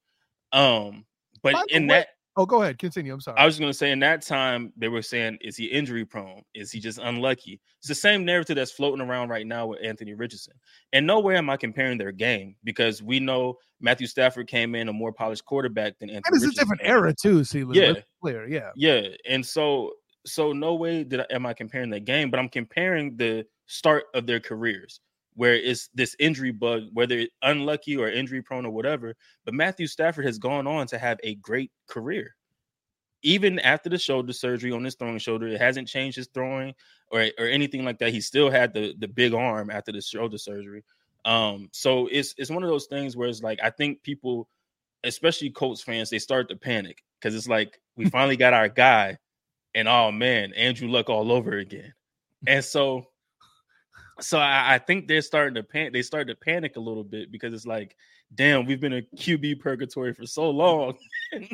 Speaker 2: Um, but in way, that
Speaker 1: Oh, go ahead. Continue. I'm sorry.
Speaker 2: I was going to say in that time they were saying, is he injury prone? Is he just unlucky? It's the same narrative that's floating around right now with Anthony Richardson. And nowhere am I comparing their game because we know Matthew Stafford came in a more polished quarterback than Anthony. And
Speaker 1: it's Richardson. a different era too. See, yeah, clear, yeah,
Speaker 2: yeah. And so, so no way did I, am I comparing the game, but I'm comparing the start of their careers where it's this injury bug, whether unlucky or injury prone or whatever. But Matthew Stafford has gone on to have a great career. Even after the shoulder surgery on his throwing shoulder, it hasn't changed his throwing or, or anything like that. He still had the the big arm after the shoulder surgery. Um, so it's it's one of those things where it's like I think people, especially Colts fans, they start to panic because it's like we [LAUGHS] finally got our guy, and oh man, Andrew Luck all over again. And so so I, I, think they're starting to panic. They start to panic a little bit because it's like, damn, we've been a QB purgatory for so long, [LAUGHS] and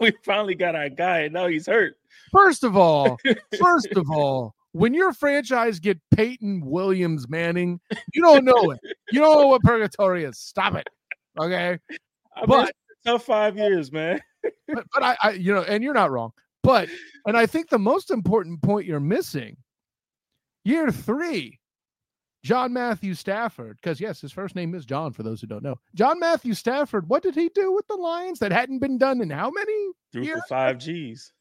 Speaker 2: we finally got our guy, and now he's hurt.
Speaker 1: First of all, [LAUGHS] first of all, when your franchise get Peyton Williams Manning, you don't know it. You don't know what purgatory is. Stop it. Okay.
Speaker 2: I but tough five years, man.
Speaker 1: but, but I, I, you know, and you're not wrong. But and I think the most important point you're missing, year three John Matthew Stafford, because yes, his first name is John, for those who don't know. John Matthew Stafford, what did he do with the Lions that hadn't been done in how many?
Speaker 2: Threw
Speaker 1: years?
Speaker 2: for five G's.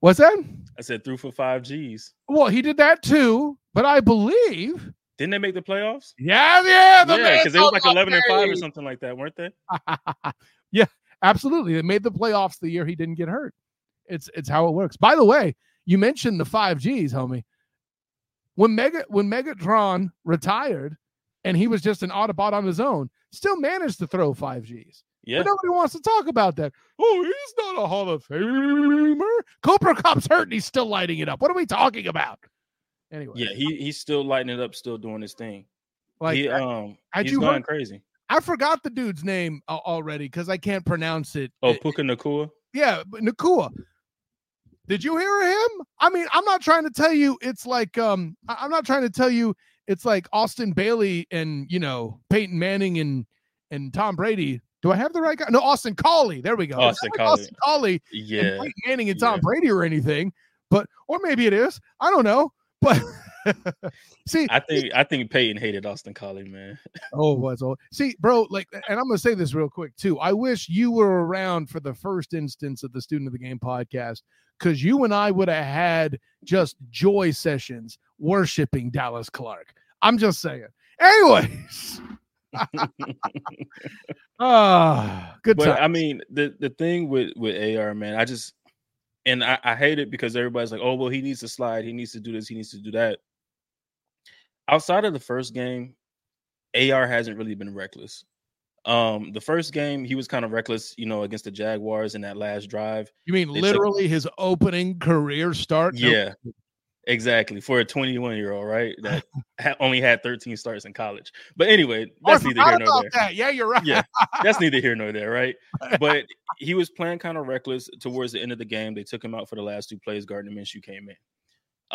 Speaker 1: What's that?
Speaker 2: I said threw for five G's.
Speaker 1: Well, he did that too, but I believe.
Speaker 2: Didn't they make the playoffs?
Speaker 1: Yeah, yeah, the
Speaker 2: yeah, because they was like eleven and five or something like that, weren't they? [LAUGHS]
Speaker 1: yeah, absolutely. They made the playoffs the year he didn't get hurt. It's it's how it works. By the way, you mentioned the five Gs, homie. When Mega when Megatron retired and he was just an Autobot on his own, still managed to throw five Gs.
Speaker 2: Yeah.
Speaker 1: But nobody wants to talk about that. Oh, he's not a Hall of Famer. Cooper Kupp's hurt and he's still lighting it up. What are we talking about? Anyway,
Speaker 2: Yeah, he he's still lighting it up, still doing his thing.
Speaker 1: like
Speaker 2: he
Speaker 1: I,
Speaker 2: um
Speaker 1: had
Speaker 2: he's going
Speaker 1: heard-
Speaker 2: crazy.
Speaker 1: I forgot the dude's name already because I can't pronounce it.
Speaker 2: Oh, Puka Nacua.
Speaker 1: Yeah, Nacua. Did you hear him? I mean, I'm not trying to tell you it's like um I'm not trying to tell you it's like Austin Bailey and you know Peyton Manning and and Tom Brady. Do I have the right guy? No, Austin Collie. There we go.
Speaker 2: Austin
Speaker 1: like
Speaker 2: Collie.
Speaker 1: Austin Collie
Speaker 2: Yeah.
Speaker 1: Peyton Manning and Tom
Speaker 2: Yeah.
Speaker 1: Brady or anything, but or maybe it is. I don't know. But [LAUGHS] [LAUGHS] see,
Speaker 2: I think I think Peyton hated Austin Collie, man. [LAUGHS]
Speaker 1: Oh, was old. See, bro, like, and I'm gonna say this real quick too. I wish you were around for the first instance of the Student of the Game podcast because you and I would have had just joy sessions worshiping Dallas Clark. I'm just saying. Anyways, [LAUGHS] ah, good
Speaker 2: but
Speaker 1: time.
Speaker 2: I mean, the the thing with with AR, man, I just and I, I hate it because everybody's like, oh well, he needs to slide, he needs to do this, he needs to do that. Outside of the first game, AR hasn't really been reckless. Um, the first game he was kind of reckless, you know, against the Jaguars in that last drive.
Speaker 1: you mean
Speaker 2: they took-
Speaker 1: literally his opening career start? No,
Speaker 2: Yeah, exactly. For a 21 year old, right? That [LAUGHS] ha- only had 13 starts in college. But anyway,
Speaker 1: Oh,
Speaker 2: that's neither here nor there.
Speaker 1: that. Yeah, you're right.
Speaker 2: Yeah, that's neither here nor there, right? [LAUGHS] But he was playing kind of reckless towards the end of the game. They took him out for the last two plays. Gardner Minshew came in.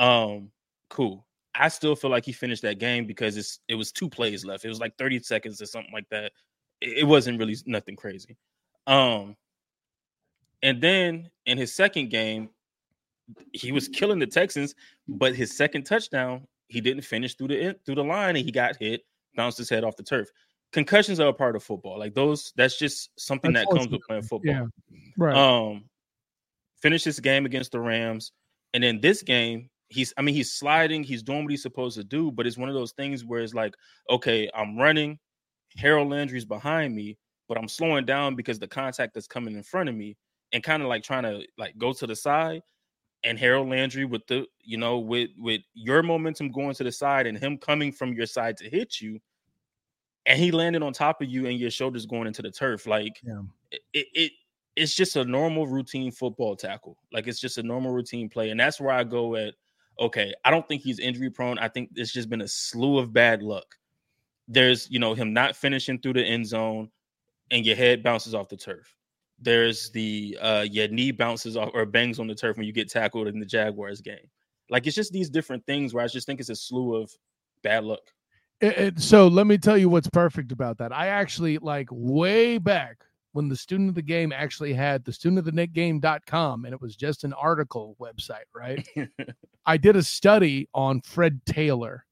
Speaker 2: Um, cool. I still feel like he finished that game because it's it was two plays left. It was like 30 seconds or something like that. It, it wasn't really nothing crazy. Um, and then in his second game, he was killing the Texans, but his second touchdown, he didn't finish through the through the line, and he got hit, bounced his head off the turf. Concussions are a part of football. Like those, that's just something that comes with playing football.
Speaker 1: Yeah. Right.
Speaker 2: Um, finished this game against the Rams, and then this game, he's I mean, he's sliding, he's doing what he's supposed to do, but it's one of those things where it's like, okay, I'm running, Harold Landry's behind me, but I'm slowing down because the contact that's coming in front of me, and kind of like trying to like go to the side. And Harold Landry with the, you know, with with your momentum going to the side and him coming from your side to hit you, and he landed on top of you and your shoulders going into the turf. Like
Speaker 1: Yeah.
Speaker 2: it, it it's just a normal routine football tackle. Like it's just a normal routine play. And that's where I go at okay, I don't think he's injury prone. I think it's just been a slew of bad luck. There's, you know, him not finishing through the end zone and your head bounces off the turf. There's the uh your knee bounces off or bangs on the turf when you get tackled in the Jaguars game. Like it's just these different things where I just think it's a slew of bad luck.
Speaker 1: It- it- so let me tell you what's perfect about that. I actually like way back when the student of the game actually had the student of the game.com and it was just an article website, right? [LAUGHS] I did a study on Fred Taylor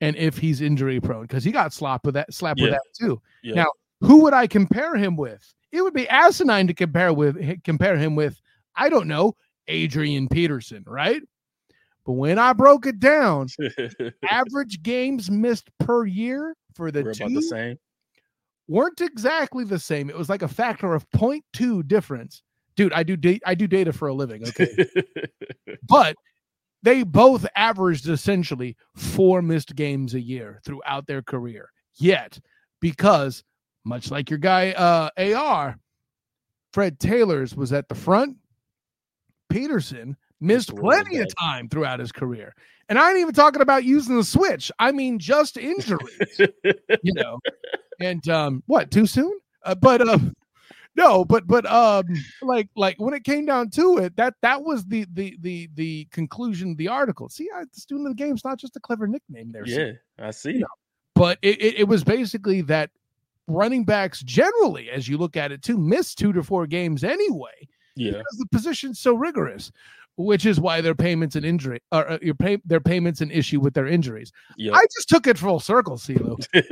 Speaker 1: and if he's injury prone because he got slapped with that slap with that too.
Speaker 2: Yeah.
Speaker 1: Now, who would I compare him with? It would be asinine to compare with compare him with I don't know, Adrian Peterson, right? But when I broke it down, [LAUGHS] average games missed per year for the
Speaker 2: We're
Speaker 1: two
Speaker 2: the same.
Speaker 1: Weren't exactly the same. It was like a factor of 0.2 difference. Dude, I do da- I do data for a living, okay? [LAUGHS] but they both averaged essentially four missed games a year throughout their career. Yet, because much like your guy uh AR, Fred Taylor's was at the front. Peterson missed plenty of time throughout his career. And I ain't even talking about using the switch. I mean just injuries [LAUGHS] you know and um what too soon uh, but um [LAUGHS] no but but um like like when it came down to it that that was the the the the conclusion of the article see I, the student of the game's not just a clever nickname there
Speaker 2: yeah, I see.
Speaker 1: know, but it, it, it was basically that running backs generally as you look at it too miss two to four games anyway
Speaker 2: Yeah.
Speaker 1: because the position's so rigorous which is why their payments and injury or uh, your pay their payments an issue with their injuries.
Speaker 2: Yep.
Speaker 1: I just took it full circle, C. Lou. [LAUGHS] I'm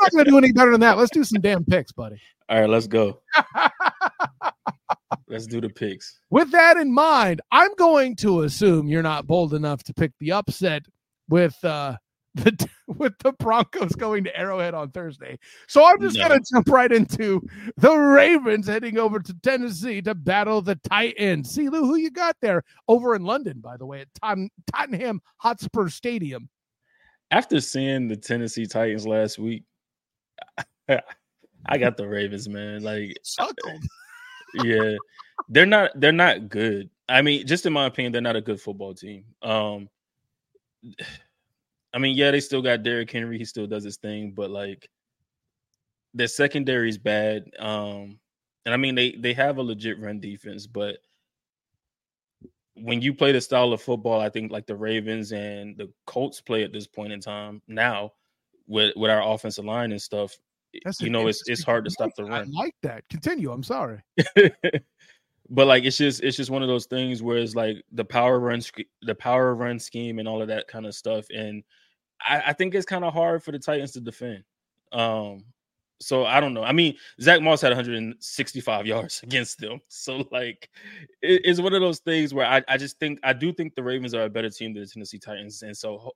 Speaker 1: not going to do any better than that. Let's do some damn picks, buddy.
Speaker 2: All right, let's go. [LAUGHS] let's do the picks.
Speaker 1: With that in mind, I'm going to assume you're not bold enough to pick the upset with uh the [LAUGHS] with the Broncos going to Arrowhead on Thursday. So I'm just
Speaker 2: No.
Speaker 1: gonna jump right into the Ravens heading over to Tennessee to battle the Titans. See Lou, who you got there over in London, by the way, at Tot- Tottenham Hotspur Stadium.
Speaker 2: After seeing the Tennessee Titans last week, [LAUGHS] I got the Ravens, man. Like, [LAUGHS] yeah, they're not they're not good. I mean, just in my opinion, they're not a good football team. Um, I mean, yeah, they still got Derrick Henry. He still does his thing, but like, their secondary is bad. Um, and I mean, they they have a legit run defense, but when you play the style of football, I think like the Ravens and the Colts play at this point in time now with with our offensive line and stuff.
Speaker 1: That's
Speaker 2: you know, it's it's hard to stop the run.
Speaker 1: I like that. Continue. I'm sorry. [LAUGHS]
Speaker 2: but like it's just it's just one of those things where it's like the power run the power run scheme and all of that kind of stuff and i, I think it's kind of hard for the titans to defend um so i don't know i mean zach moss had 165 yards [LAUGHS] against them so like it- it's one of those things where I, I just think i do think the ravens are a better team than the tennessee titans and so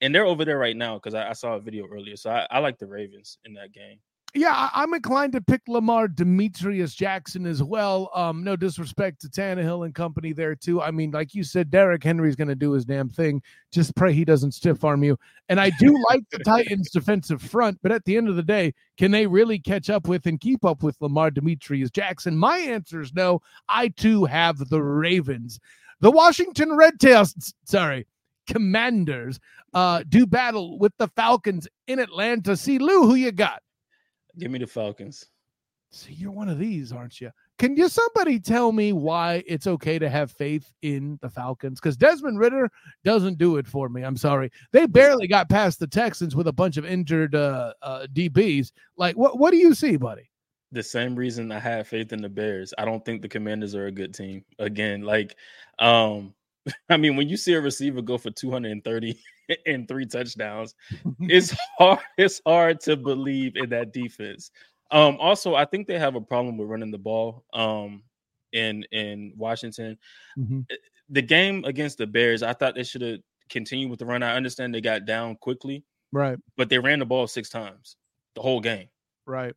Speaker 2: and they're over there right now because I, I saw a video earlier so I, I like the ravens in that game
Speaker 1: Yeah, I'm inclined to pick Lamar Demetrius Jackson as well. Um, no disrespect to Tannehill and company there too. I mean, like you said, Derrick Henry's going to do his damn thing. Just pray he doesn't stiff arm you. And I do [LAUGHS] like the Titans' defensive front, but at the end of the day, can they really catch up with and keep up with Lamar Demetrius Jackson? My answer is no. I too have the Ravens. The Washington Red Tails, sorry, Commanders, uh, do battle with the Falcons in Atlanta. See, Lou, who you got?
Speaker 2: Give me the falcons
Speaker 1: See, you're one of these, aren't you? Can you somebody tell me why it's okay to have faith in the Falcons? Because Desmond Ridder doesn't do it for me. I'm sorry. They barely got past the Texans with a bunch of injured uh, uh, DBs. Like, what what do you see, buddy?
Speaker 2: the same reason I have faith in the Bears. I don't think the Commanders are a good team. Again, like um [LAUGHS] I mean when you see a receiver go for 230 [LAUGHS] and three touchdowns, it's [LAUGHS] hard it's hard to believe in that defense. Um also I think they have a problem with running the ball um in in Washington.
Speaker 1: Mhm.
Speaker 2: The game against the Bears, I thought they should have continued with the run. I understand they got down quickly,
Speaker 1: Right,
Speaker 2: but they ran the ball 6 times the whole game.
Speaker 1: right.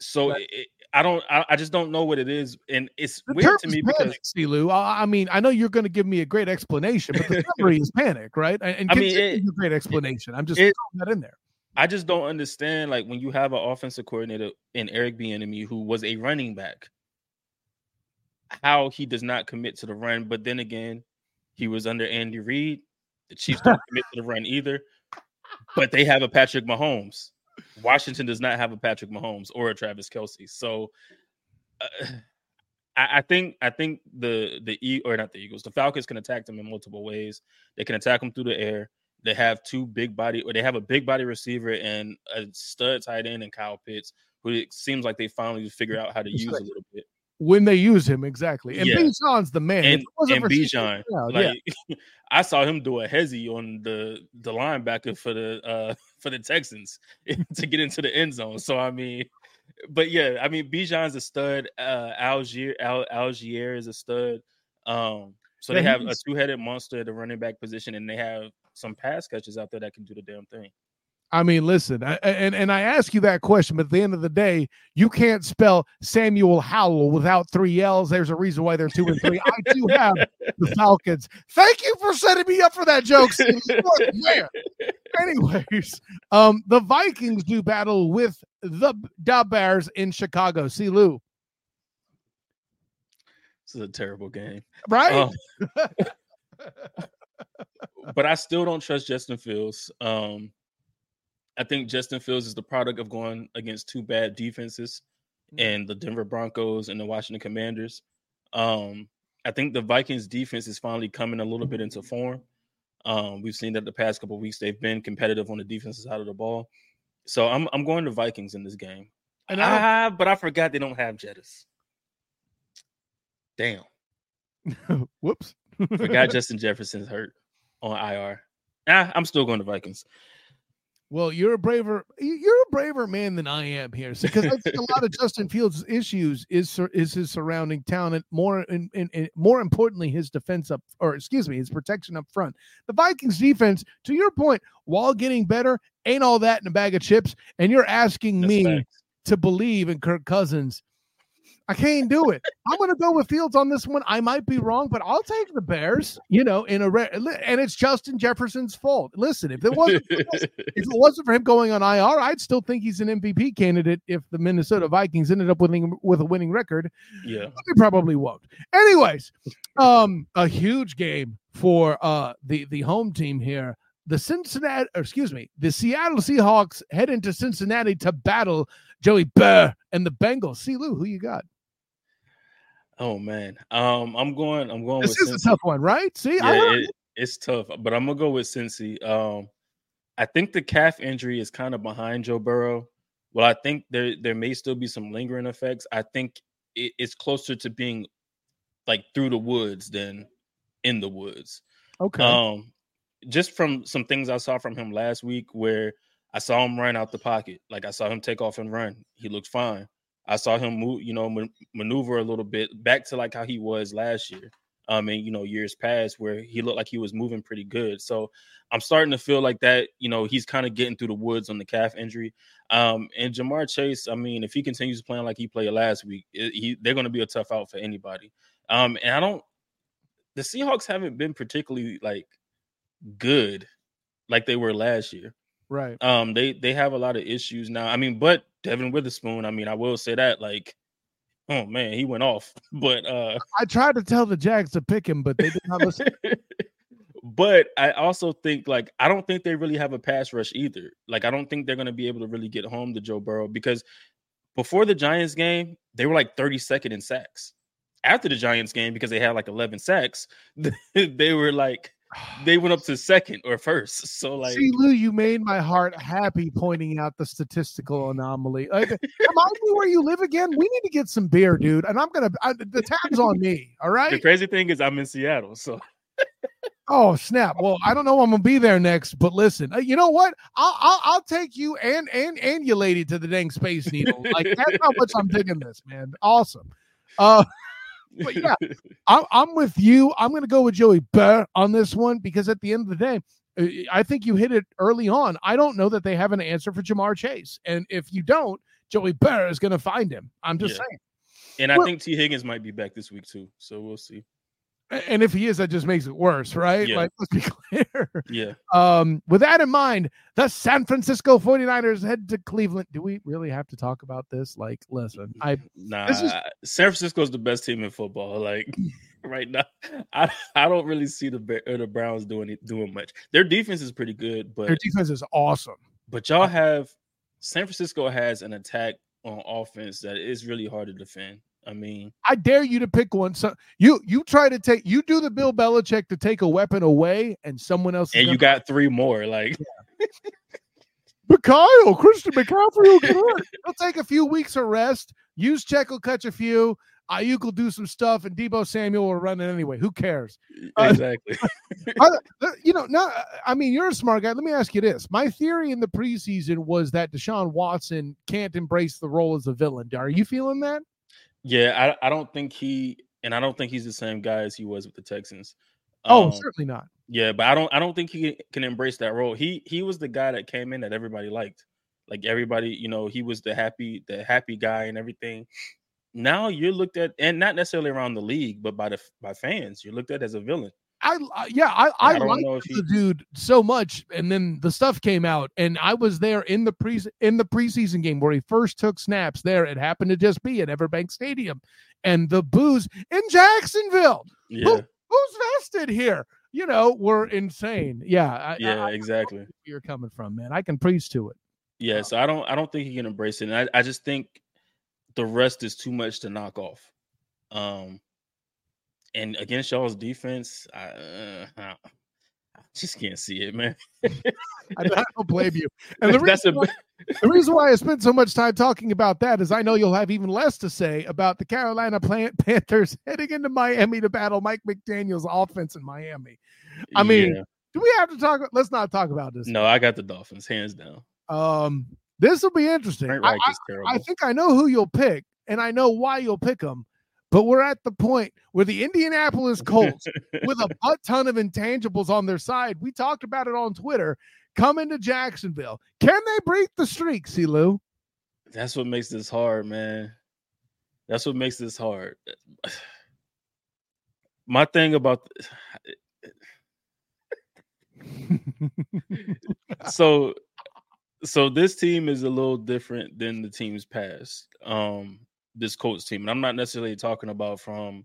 Speaker 2: So
Speaker 1: Right.
Speaker 2: it, it- I don't. I, I just don't know what it is, and it's
Speaker 1: The
Speaker 2: weird to me because
Speaker 1: panic, see, Lou. I, mean, I know you're going to give me a great explanation, but the [LAUGHS] summary is panic, right? And, and
Speaker 2: I mean, it-
Speaker 1: your great explanation. I'm just
Speaker 2: it-
Speaker 1: throwing that in there.
Speaker 2: I just don't understand. Like when you have an offensive coordinator in Eric Bieniemy who was a running back, how he does not commit to the run. But then again, he was under Andy Reid. The Chiefs don't [LAUGHS] commit to the run either, but they have a Patrick Mahomes. Washington does not have a Patrick Mahomes or a Travis Kelce. So. Uh, [SIGHS] I, I think I think the the E or not the Eagles, the Falcons can attack them in multiple ways. They can attack them through the air. They have two big body, or they have a big body receiver and a stud tight end and Kyle Pitts, who it seems like they finally figure out how to use a little bit.
Speaker 1: When they use him, exactly. And
Speaker 2: Yeah.
Speaker 1: Bijan's the man.
Speaker 2: And and Bijan,
Speaker 1: Stroud, yeah.
Speaker 2: like [LAUGHS] I saw him do a hezzy on the the linebacker for the uh for the Texans [LAUGHS] to get into the end zone. So I mean, but yeah, I mean Bijan's a stud. Uh Allgeier Al, Allgeier is a stud. Um, so they have a two headed monster at the running back position, and they have some pass catches out there that can do the damn thing.
Speaker 1: I mean, listen, I, and and I ask you that question, but at the end of the day, you can't spell Samuel Howell without three L's. There's a reason why they're two and three. I do have the Falcons. Thank you for setting me up for that joke. Anyways, um, the Vikings do battle with the Da Bears in Chicago. See Lou,
Speaker 2: This is a terrible game.
Speaker 1: right?
Speaker 2: Um, [LAUGHS] but I still don't trust Justin Fields. Um, I think Justin Fields is the product of going against two bad defenses and the Denver Broncos and the Washington Commanders. Um, I think the Vikings defense is finally coming a little bit into form. Um, we've seen that the past couple weeks they've been competitive on the defensive side of the ball. So I'm I'm going to Vikings in this game.
Speaker 1: And I
Speaker 2: ah, but I forgot they don't have Jettis. Damn. [LAUGHS]
Speaker 1: Whoops.
Speaker 2: Forgot [LAUGHS] Justin Jefferson's hurt on IR. Ah, I'm still going to Vikings.
Speaker 1: Well, you're a braver you're a braver man than I am here, because I think a lot of Justin Fields' issues is is his surrounding talent. More and more importantly, his defense up, or excuse me, his protection up front. The Vikings defense, to your point, while getting better, ain't all that in a bag of chips. And you're asking That's me facts. to believe in Kirk Cousins I can't do it. I'm going to go with Fields on this one. I might be wrong, but I'll take the Bears. You know, in a and it's Justin Jefferson's fault. Listen, if it wasn't [LAUGHS] if it wasn't for him going on IR, I'd still think he's an MVP candidate. If the Minnesota Vikings ended up winning with a winning record,
Speaker 2: yeah,
Speaker 1: they probably won't. Anyways, um, a huge game for uh the the home team here. The Cincinnati, excuse me, the Seattle Seahawks head into Cincinnati to battle Joey Burr and the Bengals. See, Lou, who you got?
Speaker 2: Oh man, um, I'm going. I'm going.
Speaker 1: With This is Cincy. a tough one, right? See,
Speaker 2: yeah, it, it's tough, but I'm gonna go with Cincy. Um, I think the calf injury is kind of behind Joe Burrow. Well, I think there there may still be some lingering effects. I think it, it's closer to being like through the woods than in the woods.
Speaker 1: Okay.
Speaker 2: Um, just from some things I saw from him last week, where I saw him run out the pocket, like I saw him take off and run. He looked fine. I saw him move, you know, maneuver a little bit back to like how he was last year. Um, and you know, years past where he looked like he was moving pretty good. So I'm starting to feel like that, you know, he's kind of getting through the woods on the calf injury. Um, and Ja'Marr Chase, I mean, if he continues playing like he played last week, it, he, they're going to be a tough out for anybody. Um, and I don't, the Seahawks haven't been particularly like good like they were last year.
Speaker 1: Right.
Speaker 2: Um, they they have a lot of issues now. I mean, but Devon Witherspoon, I mean, I will say that, like, oh man, he went off. [LAUGHS] But uh
Speaker 1: I tried to tell the Jags to pick him, but they did not have listen. [LAUGHS]
Speaker 2: but I also think like I don't think they really have a pass rush either. Like I don't think they're gonna be able to really get home to Joe Burrow because before the Giants game, they were like 32nd in sacks. After the Giants game, because they had like 11 sacks, [LAUGHS] they were like they went up to second or first. [LAUGHS] So like,
Speaker 1: see, Lou, you made my heart happy pointing out the statistical anomaly. Like, remind me where you live again. We need to get some beer, dude. And I'm gonna I, the tab's on me. All [LAUGHS] right.
Speaker 2: The crazy thing is, I'm in Seattle, so.
Speaker 1: oh snap! Well, I don't know. I'm gonna be there next, but listen, uh, you know what? I'll, I'll, I'll take you and and and you lady to the dang space needle. Like that's how much I'm digging this, man. Awesome. Uh, [LAUGHS] but [LAUGHS] yeah, I'm, I'm with you. I'm going to go with Joey Burr on this one because at the end of the day, uh, I think you hit it early on. I don't know that they have an answer for Ja'Marr Chase. And if you don't, Joey Burr is going to find him. I'm just yeah. saying.
Speaker 2: And I well, think Tee Higgins might be back this week too. So we'll see.
Speaker 1: And if he is, that just makes it worse, right? Yeah. Like, let's be [LAUGHS] clear.
Speaker 2: Yeah.
Speaker 1: Um, with that in mind, the San Francisco 49ers head to Cleveland. Do we really have to talk about this? Like, listen, I
Speaker 2: nah is, San Francisco is the best team in football. Like [LAUGHS] right now, [LAUGHS] I, I don't really see the the Browns doing doing much. Their defense is pretty good, but
Speaker 1: their defense is awesome.
Speaker 2: But y'all have San Francisco has an attack on offense that is really hard to defend. I mean,
Speaker 1: I dare you to pick one. So you you try to take you do the Bill Belichick to take a weapon away, and someone else.
Speaker 2: And you got three more. Like,
Speaker 1: yeah. [LAUGHS] but Kyle Christian McCaffrey will get hurt. He'll take a few weeks of rest. Juszczyk will catch a few. Aiyuk will do some stuff, and Deebo Samuel will run it anyway. Who cares?
Speaker 2: Exactly. [LAUGHS]
Speaker 1: Uh, you know, now I mean, you're a smart guy. Let me ask you this: My theory in the preseason was that Deshaun Watson can't embrace the role as a villain. Are you feeling that?
Speaker 2: Yeah, I, I don't think he and I don't think he's the same guy as he was with the Texans.
Speaker 1: Oh, um, certainly not.
Speaker 2: Yeah, but I don't I don't think he can embrace that role. He he was the guy that came in that everybody liked. Like everybody, you know, he was the happy the happy guy and everything. Now you're looked at and not necessarily around the league, but by the by fans, you're looked at as a villain.
Speaker 1: I yeah, I I, I like the he... dude so much, and then the stuff came out, and I was there in the pre in the preseason game where he first took snaps. There, it happened to just be at EverBank Stadium, and the booze in Jacksonville.
Speaker 2: Yeah, Who,
Speaker 1: who's vested here? You know, were insane. Yeah,
Speaker 2: I, yeah, I, exactly.
Speaker 1: you're coming from, man. I can preach to it.
Speaker 2: Yeah, so I don't I don't think he can embrace it. And I, I just think the rest is too much to knock off. Um, and against y'all's defense, I, uh, just can't see it, man. [LAUGHS]
Speaker 1: I don't blame you. And the [LAUGHS]
Speaker 2: That's
Speaker 1: reason,
Speaker 2: a
Speaker 1: why, the reason why I spent so much time talking about that is I know you'll have even less to say about the Carolina Plant [LAUGHS] Panthers heading into Miami to battle Mike McDaniel's offense in Miami. I mean,
Speaker 2: Yeah.
Speaker 1: Do we have to talk? Let's not talk about this.
Speaker 2: no, I got the Dolphins hands down.
Speaker 1: Um, this will be interesting. I,
Speaker 2: terrible.
Speaker 1: I think I know who you'll pick, and I know why you'll pick them. But we're at the point where the Indianapolis [LAUGHS] Colts, with a butt ton of intangibles on their side, we talked about it on Twitter, come into Jacksonville. Can they break the streak, Lou?
Speaker 2: That's what makes this hard, man. That's what makes this hard. [SIGHS] My thing about [SIGHS] so so this team is a little different than the teams past. Um this Colts team. And I'm not necessarily talking about from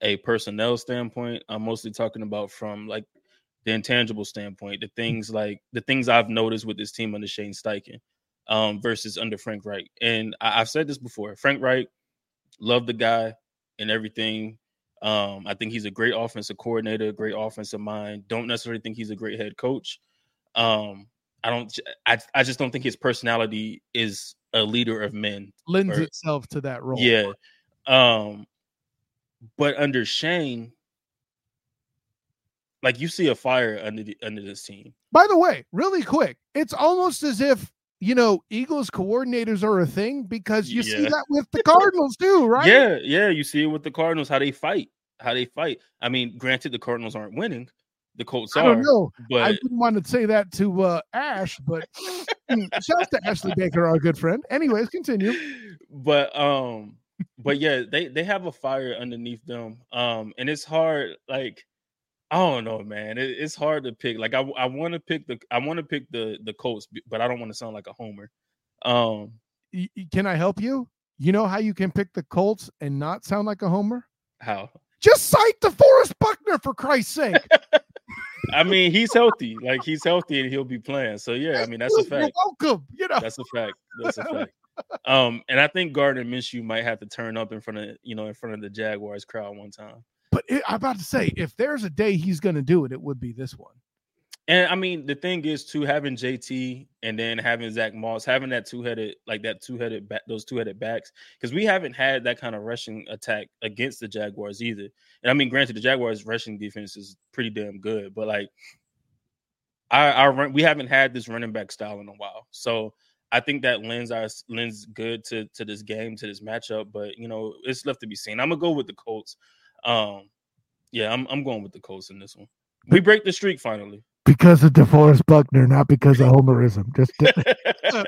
Speaker 2: a personnel standpoint. I'm mostly talking about from like the intangible standpoint, the things like the things I've noticed with this team under Shane Steichen um, versus under Frank Reich. And I, I've said this before. Frank Reich, love the guy and everything. Um, I think he's a great offensive coordinator, great offensive mind. Don't necessarily think he's a great head coach. Um, I don't. I, I just don't think his personality is a leader of men.
Speaker 1: Lends
Speaker 2: Or-
Speaker 1: itself to that role.
Speaker 2: Yeah. Um, but under Shane, like you see a fire under the, under this team.
Speaker 1: By the way, really quick, it's almost as if you know Eagles coordinators are a thing because you see that with the Cardinals too, right?
Speaker 2: Yeah, yeah. You see it with the Cardinals, how they fight, how they fight. I mean, granted, the Cardinals aren't winning. The Colts
Speaker 1: I don't know. I
Speaker 2: but
Speaker 1: wouldn't want to say that to uh, Ash, but [LAUGHS] shout out to Ashley Baker, our good friend. Anyways, continue.
Speaker 2: but um but yeah they they have a fire underneath them um and it's hard like i don't know man it, it's hard to pick like i, I want to pick the i want to pick the the colts but i don't want to sound like a homer um
Speaker 1: Can I help you? You know how you can pick the Colts and not sound like a homer?
Speaker 2: how
Speaker 1: Just cite DeForest Buckner for Christ's sake. [LAUGHS]
Speaker 2: i mean he's healthy like he's healthy and he'll be playing so yeah i mean that's a fact.
Speaker 1: You're welcome. You know,
Speaker 2: that's a fact that's a fact um and i think gardner minshew might have to turn up in front of you know in front of the jaguars crowd one time
Speaker 1: but it, I'm about to say, if there's a day he's going to do it, it would be this one.
Speaker 2: And I mean, the thing is, too, having JT and then having Zach Moss, having that two headed, like that two headed back, those two headed backs, because we haven't had that kind of rushing attack against the Jaguars either. And I mean, granted, the Jaguars' rushing defense is pretty damn good, but like, our, our run, we haven't had this running back style in a while. So I think that lends our lends good to to this game, to this matchup. But you know, it's left to be seen. I'm gonna go with the Colts. Um, yeah, I'm I'm going with the Colts in this one. We break the streak finally.
Speaker 1: Because of DeForest Buckner, not because of homerism. Just [LAUGHS]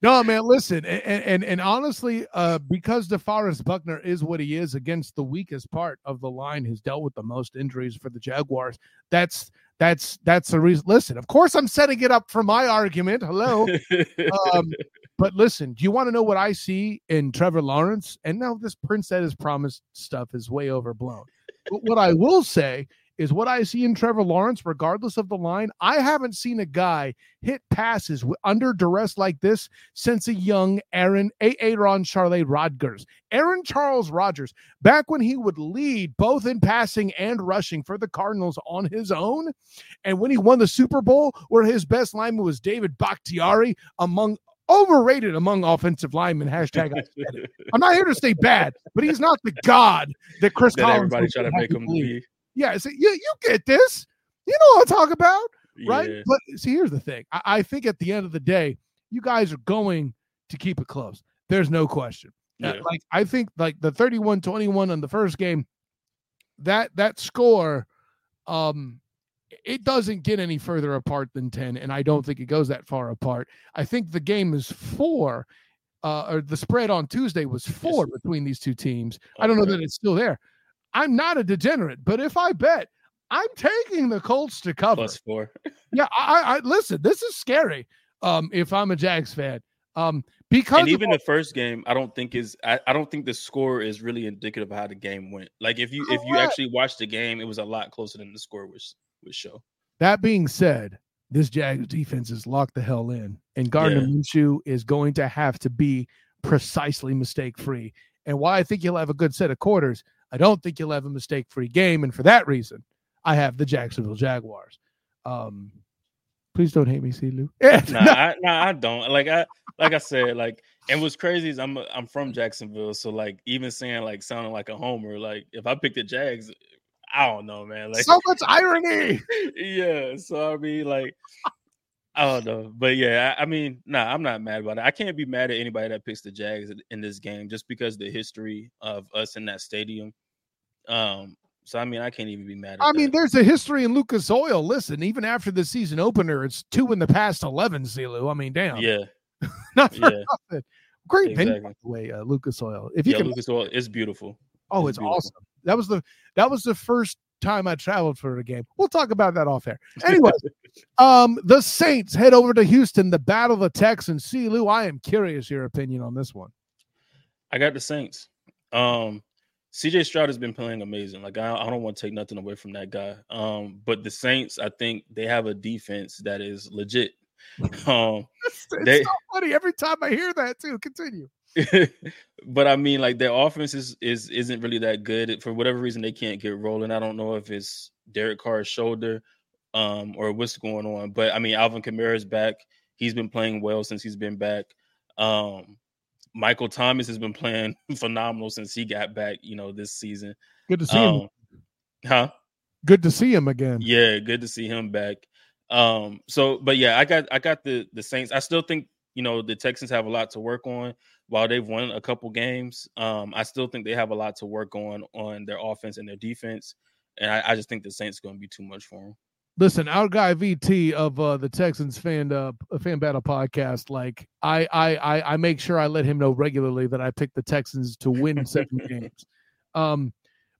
Speaker 1: No, man, listen, and and, and honestly, uh, because DeForest Buckner is what he is against the weakest part of the line, who's dealt with the most injuries for the Jaguars. That's that's that's the reason. Listen, of course, I'm setting it up for my argument. Hello, [LAUGHS] um, but listen, do you want to know what I see in Trevor Lawrence? And now this Prince that is promised stuff is way overblown. But what I will say is what I see in Trevor Lawrence, regardless of the line. I haven't seen a guy hit passes under duress like this since a young Aaron. Aaron Charlie Rodgers. Aaron Charles Rodgers, back when he would lead both in passing and rushing for the Cardinals on his own, and when he won the Super Bowl, where his best lineman was David Bakhtiari, among overrated among offensive linemen. Hashtag. I. I'm not here to say bad, but he's not the god that Chris
Speaker 2: that
Speaker 1: Collins
Speaker 2: everybody
Speaker 1: would
Speaker 2: try to make him be.
Speaker 1: Yeah, so you you get this. You know what I'm talking about, right?
Speaker 2: Yeah.
Speaker 1: But see, here's the thing. I, I think at the end of the day, you guys are going to keep it close. There's no question. Uh, like I think like the 31-21 on the first game, that that score, um, it doesn't get any further apart than 10, and I don't think it goes that far apart. I think the game is four, uh, or the spread on Tuesday was four between these two teams. I don't know that it's still there. I'm not a degenerate, but if I bet, I'm taking the Colts to cover.
Speaker 2: plus four. [LAUGHS]
Speaker 1: Yeah, I, I listen. This is scary. Um, if I'm a Jags fan, um, because
Speaker 2: and even
Speaker 1: all-
Speaker 2: the first game, I don't think is I, I don't think the score is really indicative of how the game went. Like if you if you actually watch the game, it was a lot closer than the score was would show.
Speaker 1: that being said, this Jags defense is locked the hell in, and Gardner
Speaker 2: Yeah.
Speaker 1: Minshew is going to have to be precisely mistake free. And why I think he'll have a good set of quarters, I don't think you'll have a mistake free game. And for that reason, I have the Jacksonville Jaguars. Um, please don't hate me, Lou. [LAUGHS]
Speaker 2: Yeah, nah, I, nah, I don't. Like I, like I said, like and what's crazy is I'm I'm from Jacksonville, so like even saying like sounding like a homer, like if I picked the Jags, I don't know, man. Like
Speaker 1: so much irony. [LAUGHS]
Speaker 2: yeah, so I mean, like I don't know, but yeah, I, I, mean, nah, I'm not mad about it. I can't be mad at anybody that picks the Jags in this game just because the history of us in that stadium. Um, so I mean, I can't even be mad.
Speaker 1: I
Speaker 2: that.
Speaker 1: mean, there's a history in Lucas Oil. Listen, even after the season opener, it's two in the past eleven. Zilu. I mean, damn.
Speaker 2: Yeah. [LAUGHS]
Speaker 1: Not for yeah. nothing. Great exactly. venue, by the way, uh, Lucas Oil.
Speaker 2: If you yeah, can, Lucas Oil is beautiful.
Speaker 1: Oh, it's, it's beautiful. awesome. That was the that was the first time I traveled for a game. We'll talk about that off air. Anyway, [LAUGHS] um, the Saints head over to Houston, the battle of the Texans. See, Lou, I am curious your opinion on this one.
Speaker 2: I got the Saints. Um, CJ Stroud has been playing amazing. Like I, I don't want to take nothing away from that guy. Um, but the Saints, I think they have a defense that is legit. [LAUGHS] Um,
Speaker 1: it's, it's they, so funny every time I hear that too. Continue. [LAUGHS]
Speaker 2: but I mean, like their offense is is isn't really that good. For whatever reason, they can't get rolling. I don't know if it's Derek Carr's shoulder, um, or what's going on. But I mean, Alvin Kamara is back. He's been playing well since he's been back. Um, Michael Thomas has been playing [LAUGHS] phenomenal since he got back. You know, this season.
Speaker 1: Good to see um, him.
Speaker 2: Huh?
Speaker 1: Good to see him again.
Speaker 2: Yeah, good to see him back. Um, so, but yeah, I got I got the the Saints. I still think you know the Texans have a lot to work on. While they've won a couple games, um, I still think they have a lot to work on on their offense and their defense. And I, I just think the Saints going to be too much for them.
Speaker 1: Listen, our guy VT of uh, the Texans fan uh, fan battle podcast, like I, I I I make sure I let him know regularly that I picked the Texans to win seven [LAUGHS] games. Um,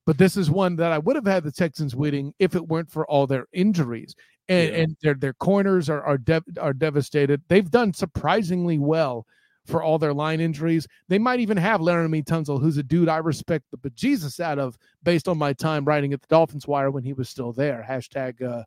Speaker 1: but this is one that I would have had the Texans winning if it weren't for all their injuries and, yeah. and their their corners are are dev- are devastated. They've done surprisingly well for all their line injuries. They might even have Laremy Tunsil, who's a dude I respect the bejesus out of based on my time writing at the Dolphins Wire when he was still there. Hashtag uh,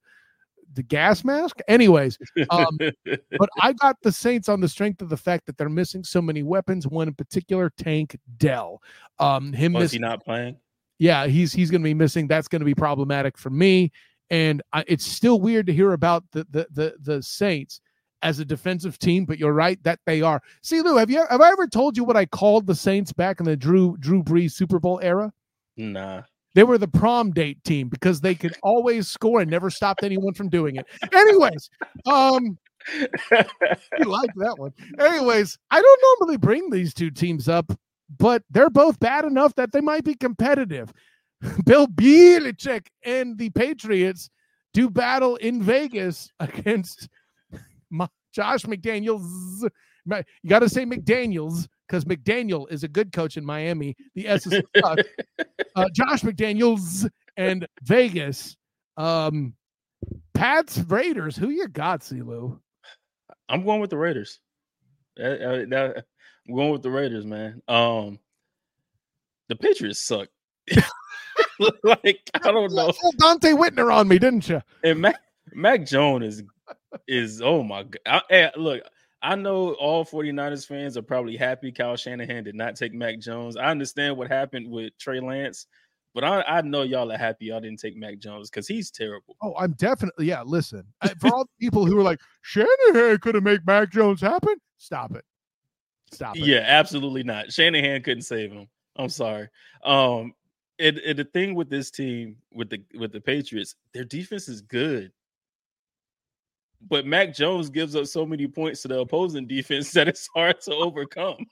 Speaker 1: the gas mask. Anyways, um, [LAUGHS] but I got the Saints on the strength of the fact that they're missing so many weapons. One in particular, Tank Dell. Um, him
Speaker 2: was he not playing?
Speaker 1: Yeah, he's he's going to be missing. That's going to be problematic for me. And I, it's still weird to hear about the, the the the Saints as a defensive team, but you're right that they are. See, Lou, have you have I ever told you what I called the Saints back in the Drew Drew Brees Super Bowl era?
Speaker 2: Nah.
Speaker 1: They were the prom date team because they could always score and never stopped anyone from doing it. Anyways, um [LAUGHS] you like that one. Anyways, I don't normally bring these two teams up, but they're both bad enough that they might be competitive. [LAUGHS] Bill Belichick and the Patriots do battle in Vegas against Josh McDaniels. You got to say McDaniels because McDaniel is a good coach in Miami. The S is [LAUGHS] uh, Josh McDaniels and Vegas. Um, Pats Raiders. Who you got, C. Lou?
Speaker 2: I'm going with the Raiders. I'm going with the Raiders, man. Um, the Patriots suck. [LAUGHS] like I don't know.
Speaker 1: Donte Whitner on me, didn't you?
Speaker 2: And Mac Mac Jones is is oh my god. I, hey, look, I know all 49ers fans are probably happy Kyle Shanahan did not take Mac Jones. I understand what happened with Trey Lance, but I, I know y'all are happy y'all didn't take Mac Jones because he's terrible.
Speaker 1: Oh, I'm definitely yeah. Listen, for all the people who are like Shanahan could have made Mac Jones happen, stop it, stop it.
Speaker 2: Yeah, absolutely not. Shanahan couldn't save him. I'm sorry. Um, and, and the thing with this team, with the with the Patriots, their defense is good. But Mac Jones gives up so many points to the opposing defense [LAUGHS] that it's hard to overcome.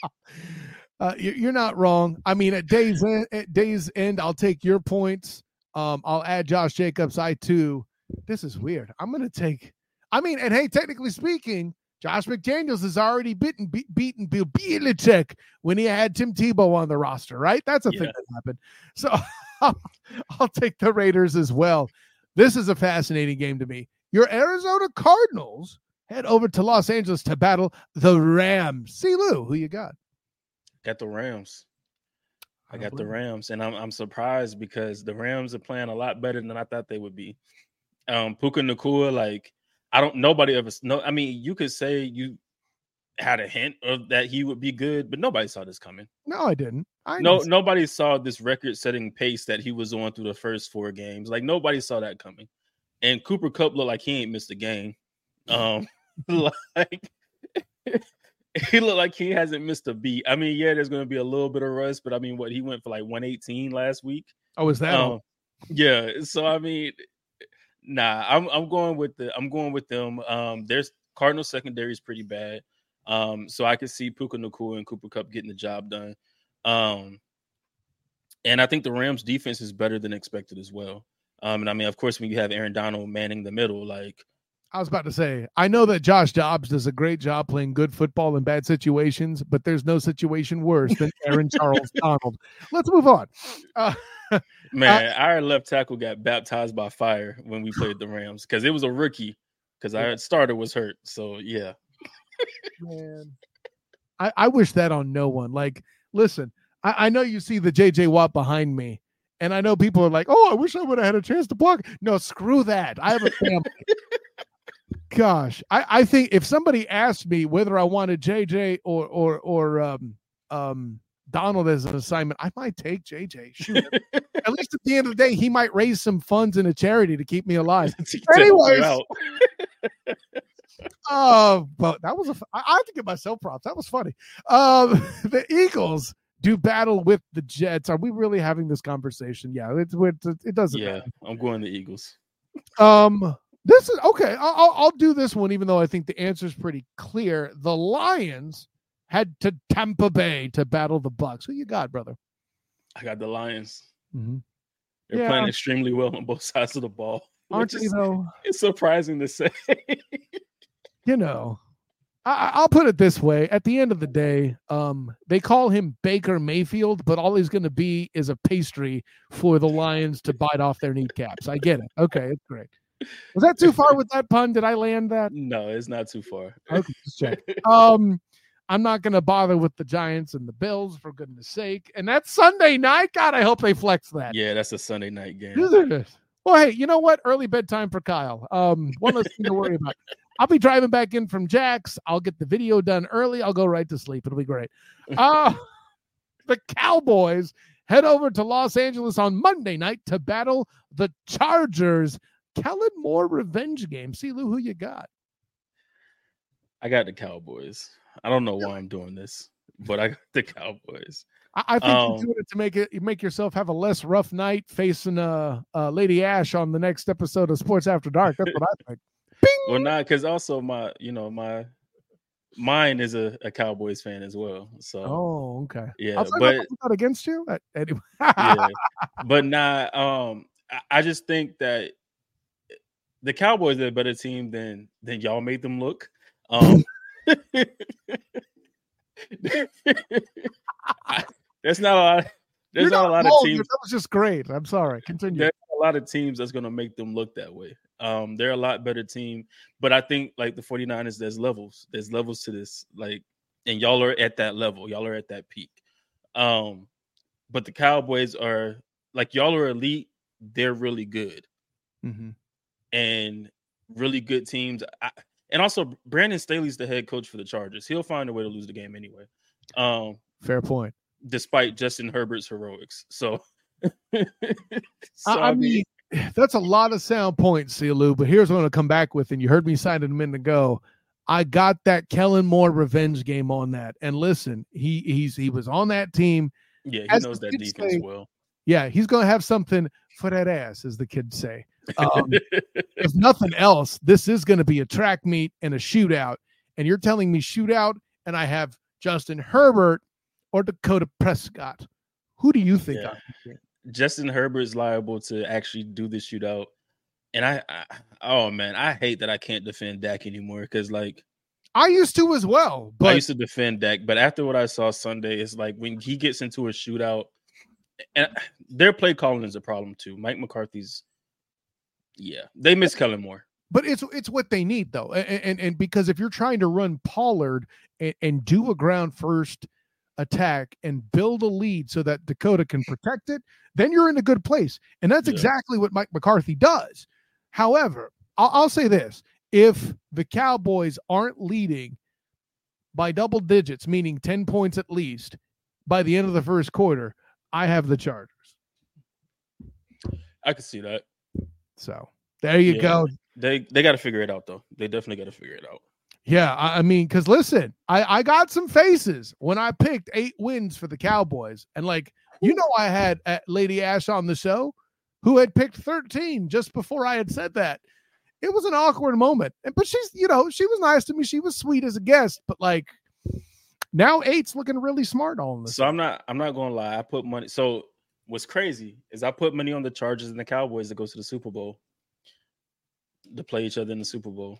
Speaker 2: [LAUGHS]
Speaker 1: uh, you're not wrong. I mean, at days end, at days end, I'll take your points. Um, I'll add Josh Jacobs. I too. This is weird. I'm gonna take. I mean, and hey, technically speaking, Josh McDaniels has already beaten be, beaten Bill Belichick when he had Tim Tebow on the roster, right? That's a yeah. thing that happened. So I'll, [LAUGHS] I'll take the Raiders as well. This is a fascinating game to me. Your Arizona Cardinals head over to Los Angeles to battle the Rams. See Lou, who you got?
Speaker 2: Got the Rams. I got the Rams, and I'm I'm surprised because the Rams are playing a lot better than I thought they would be. Um, Puka Nacua, like I don't. Nobody ever. No, I mean, you could say you had a hint of that he would be good, but nobody saw this coming.
Speaker 1: No, I didn't. I
Speaker 2: no, didn't. nobody saw this record-setting pace that he was on through the first four games. Like nobody saw that coming. And Cooper Kupp looked like he ain't missed a game. Um, [LAUGHS] [LAUGHS] like [LAUGHS] he looked like he hasn't missed a beat. I mean, yeah, there's going to be a little bit of rust, but I mean, what he went for like 118 last week.
Speaker 1: Oh, is that? Um,
Speaker 2: yeah. So I mean, nah, I'm I'm going with the I'm going with them. Um, there's Cardinal secondary is pretty bad. Um, so I could see Puka Nacua and Cooper Kupp getting the job done. Um, and I think the Rams defense is better than expected as well. Um, and I mean, of course, when you have Aaron Donald manning the middle, like
Speaker 1: I was about to say, I know that Josh Dobbs does a great job playing good football in bad situations, but there's no situation worse than [LAUGHS] Aaron Charles Donald. Let's move on. Uh, [LAUGHS]
Speaker 2: Man, uh, our left tackle got baptized by fire when we played the Rams because it was a rookie because our starter was hurt. So yeah.
Speaker 1: Man, I, I wish that on no one. Like, listen, I, I know you see the JJ Watt behind me, and I know people are like, "Oh, I wish I would have had a chance to block." No, screw that. I have a family. [LAUGHS] Gosh, I, I think if somebody asked me whether I wanted JJ or or or um um Donald as an assignment, I might take JJ. Shoot, [LAUGHS] at least at the end of the day, he might raise some funds in a charity to keep me alive. [LAUGHS] Anyways, oh, but that was a. I have to give myself props. That was funny. Um, the Eagles do battle with the Jets. Are we really having this conversation? Yeah, it, it, it doesn't. Matter.
Speaker 2: Yeah, matter. I'm going the Eagles.
Speaker 1: Um, this is okay. I'll, I'll do this one, even though I think the answer is pretty clear. The Lions head to Tampa Bay to battle the Bucks. Who you got, brother?
Speaker 2: I got the Lions. Mm-hmm. They're yeah. playing extremely well on both [LAUGHS] sides of the ball.
Speaker 1: Aren't you though? [LAUGHS]
Speaker 2: It's surprising to say. [LAUGHS]
Speaker 1: you know, I, will put it this way: at the end of the day, um, they call him Baker Mayfield, but all he's going to be is a pastry for the Lions to bite off their kneecaps. I get it. Okay, it's great. Was that too far with that pun? Did I land that?
Speaker 2: No, it's not too far.
Speaker 1: Okay, just check. Um, I'm not going to bother with the Giants and the Bills for goodness sake. And that's Sunday night. God, I hope they flex that.
Speaker 2: Yeah, that's a Sunday night game.
Speaker 1: Well, hey, you know what? Early bedtime for Kyle. Um, one less thing to worry about. I'll be driving back in from Jack's. I'll get the video done early. I'll go right to sleep. It'll be great. [LAUGHS] Uh, the Cowboys head over to Los Angeles on Monday night to battle the Chargers. Kellen Moore revenge game. C. Lou, who you got?
Speaker 2: I got the Cowboys. I don't know why I'm doing this, but I got the Cowboys.
Speaker 1: I, I think um, you're doing it to make it make yourself have a less rough night facing uh, uh Lady Ash on the next episode of Sports After Dark. That's what I think.
Speaker 2: Bing! Well, not because also my you know my mine is a, a Cowboys fan as well. So
Speaker 1: oh okay
Speaker 2: yeah, but
Speaker 1: not against you anyway.
Speaker 2: yeah, [LAUGHS] but not um I, I just think that the Cowboys are a better team than than y'all made them look. Um, [LAUGHS] [LAUGHS] there's not a lot. There's not, not, a lot of teams.
Speaker 1: That was just great. I'm sorry. Continue.
Speaker 2: There's a lot of teams that's going to make them look that way. Um, they're a lot better team, but I think like the 49ers, there's levels. There's levels to this. Like, and y'all are at that level. Y'all are at that peak. Um, but the Cowboys are like y'all are elite. They're really good. Mm-hmm. And really good teams. I, and also, Brandon Staley's the head coach for the Chargers. He'll find a way to lose the game anyway. Um,
Speaker 1: Fair point.
Speaker 2: Despite Justin Herbert's heroics. So, [LAUGHS]
Speaker 1: so I, I, mean, [SIGHS] that's a lot of sound points, C. Lou. But here's what I'm going to come back with. And you heard me sign it a minute ago. I got that Kellen Moore revenge game on that. And listen, he he's he was on that team.
Speaker 2: Yeah, he As knows that defense say, well.
Speaker 1: Yeah, he's going to have something for that ass, as the kids say. Um, [LAUGHS] if nothing else, this is going to be a track meet and a shootout. And you're telling me shootout, and I have Justin Herbert or Dakota Prescott. Who do you think? Yeah.
Speaker 2: Justin Herbert is liable to actually do the shootout. And I, I, oh man, I hate that I can't defend Dak anymore because like
Speaker 1: I used to as well.
Speaker 2: But I used to defend Dak, but after what I saw Sunday, it's like when he gets into a shootout, and their play calling is a problem too. Mike McCarthy's yeah, they miss Kellen Moore.
Speaker 1: But it's it's what they need though, and and, and because if you're trying to run Pollard and, and do a ground first attack and build a lead so that Dakota can protect it, then you're in a good place, and that's yeah. exactly what Mike McCarthy does. However, I'll, I'll say this: if the Cowboys aren't leading by double digits, meaning ten points at least, by the end of the first quarter, I have the Chargers.
Speaker 2: I can see that.
Speaker 1: So There you
Speaker 2: Yeah.
Speaker 1: go.
Speaker 2: They they got to figure it out though. They definitely got to figure it out.
Speaker 1: Yeah, I, I mean, because listen, I, I got some faces when I picked eight wins for the Cowboys. And like, you know, I had uh, Lady Ash on the show who had picked 13 just before I had said that. It was an awkward moment. And but she's, you know, she was nice to me. She was sweet as a guest, but like now eight's looking really smart on this.
Speaker 2: So I'm not I'm not gonna lie. I put money. So what's crazy is I put money on the Chargers and the Cowboys to go to the Super Bowl to play each other in the Super Bowl.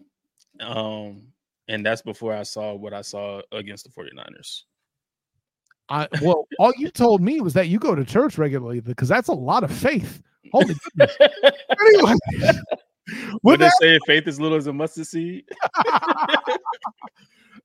Speaker 2: Um, and that's before I saw what I saw against the 49ers.
Speaker 1: I, well, all you told me was that you go to church regularly because that's a lot of faith. Holy [LAUGHS] anyway, with
Speaker 2: they say, faith as little as a mustard seed. [LAUGHS]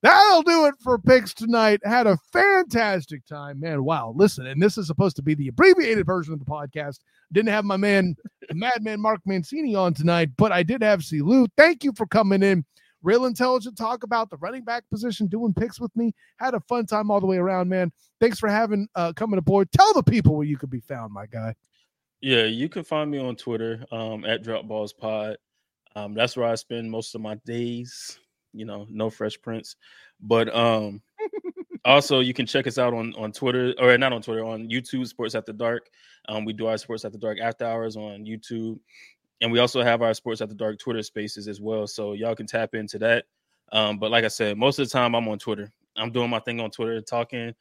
Speaker 1: that'll do it for picks tonight. Had a fantastic time, man. Wow, listen, and this is supposed to be the abbreviated version of the podcast. Didn't have my man, Madman Mark Mancini, on tonight, but I did have C. Lou. Thank you for coming in. Real intelligent talk about the running back position, doing picks with me. Had a fun time all the way around, man. Thanks for having uh coming aboard. Tell the people where you could be found, my guy.
Speaker 2: Yeah, you can find me on Twitter um, at Dropballs Pod. Um, that's where I spend most of my days. You know, no Fresh Prince, but um, [LAUGHS] also you can check us out on on Twitter or not on Twitter on YouTube Sports After Dark. Um, we do our Sports After Dark after hours on YouTube, and we also have our Sports After Dark Twitter Spaces as well. So y'all can tap into that. Um, but like I said, most of the time I'm on Twitter. I'm doing my thing on Twitter, talking.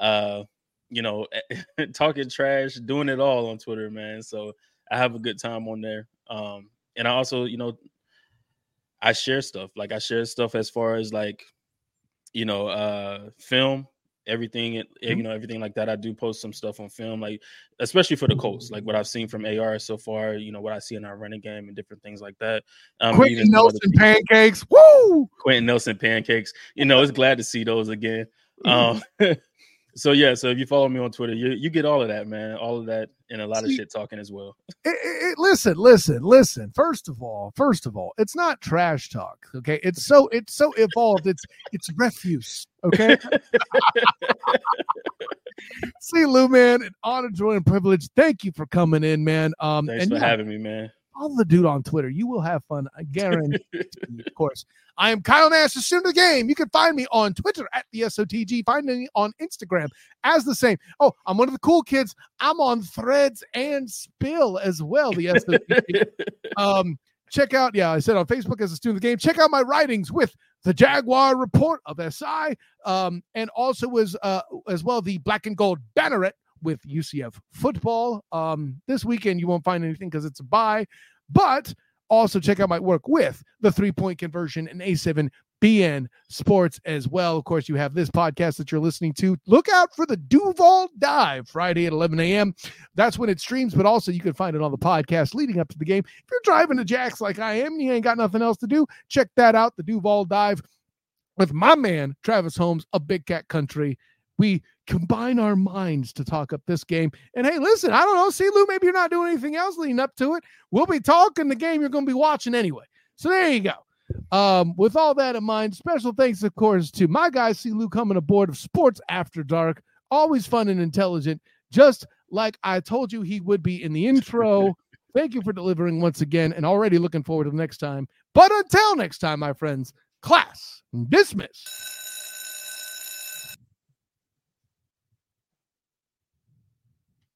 Speaker 2: Uh, you know, [LAUGHS] talking trash, doing it all on Twitter, man. So I have a good time on there. Um, and I also, you know, I share stuff. Like I share stuff as far as like, you know, uh film, everything, it- you know, everything like that. I do post some stuff on film, like especially for the Colts, like what I've seen from AR so far, you know, what I see in our running game and different things like that. Um, Quenton
Speaker 1: Nelson pancakes. Woo!
Speaker 2: Quenton Nelson pancakes. You know, it's glad to see those again. Um, [LAUGHS] so yeah, so if you follow me on Twitter, you you get all of that, man, all of that, and a lot of
Speaker 1: See-
Speaker 2: shit talking as well. [LAUGHS]
Speaker 1: it, it- it- listen, listen, listen. First of all, first of all, it's not trash talk. Okay, it's so it's so evolved. It's it's refuse. Okay. [LAUGHS] C. Lou, man, an honor, joy, and privilege. Thank you for coming in, man. Um,
Speaker 2: Thanks
Speaker 1: and
Speaker 2: for
Speaker 1: yeah,
Speaker 2: having me, man.
Speaker 1: Follow the dude on Twitter. You will have fun. I guarantee. of course, I am Kyle Nash, the student of the game. You can find me on Twitter at the SOTG. Find me on Instagram as the same. Oh, I'm one of the cool kids. I'm on Threads and Spill as well. The SOTG. [LAUGHS] um, check out, yeah, I said on Facebook as a student of the game. Check out my writings with the Jaguar Report of SI, um, and also as uh, as well the Black and Gold Banneret with UCF football. Um, this weekend you won't find anything because it's a bye, but also check out my work with the three point conversion and A7 BN Sports as well. Of course, you have this podcast that you're listening to. Look out for the Duval Dive Friday at 11 a.m. That's when it streams, but also you can find it on the podcast leading up to the game. If you're driving to Jax like I am and you ain't got nothing else to do, check that out. The Duval Dive with my man, Travis Holmes of Big Cat Country. We combine our minds to talk up this game. And hey, listen, I don't know. C. Lou, maybe you're not doing anything else leading up to it. We'll be talking the game you're going to be watching anyway. So there you go. Um, with all that in mind, special thanks, of course, to my guy, C. Lou, coming aboard of Sports After Dark. Always fun and intelligent, just like I told you he would be in the intro. [LAUGHS] Thank you for delivering once again, and already looking forward to the next time. But until next time, my friends, class dismiss.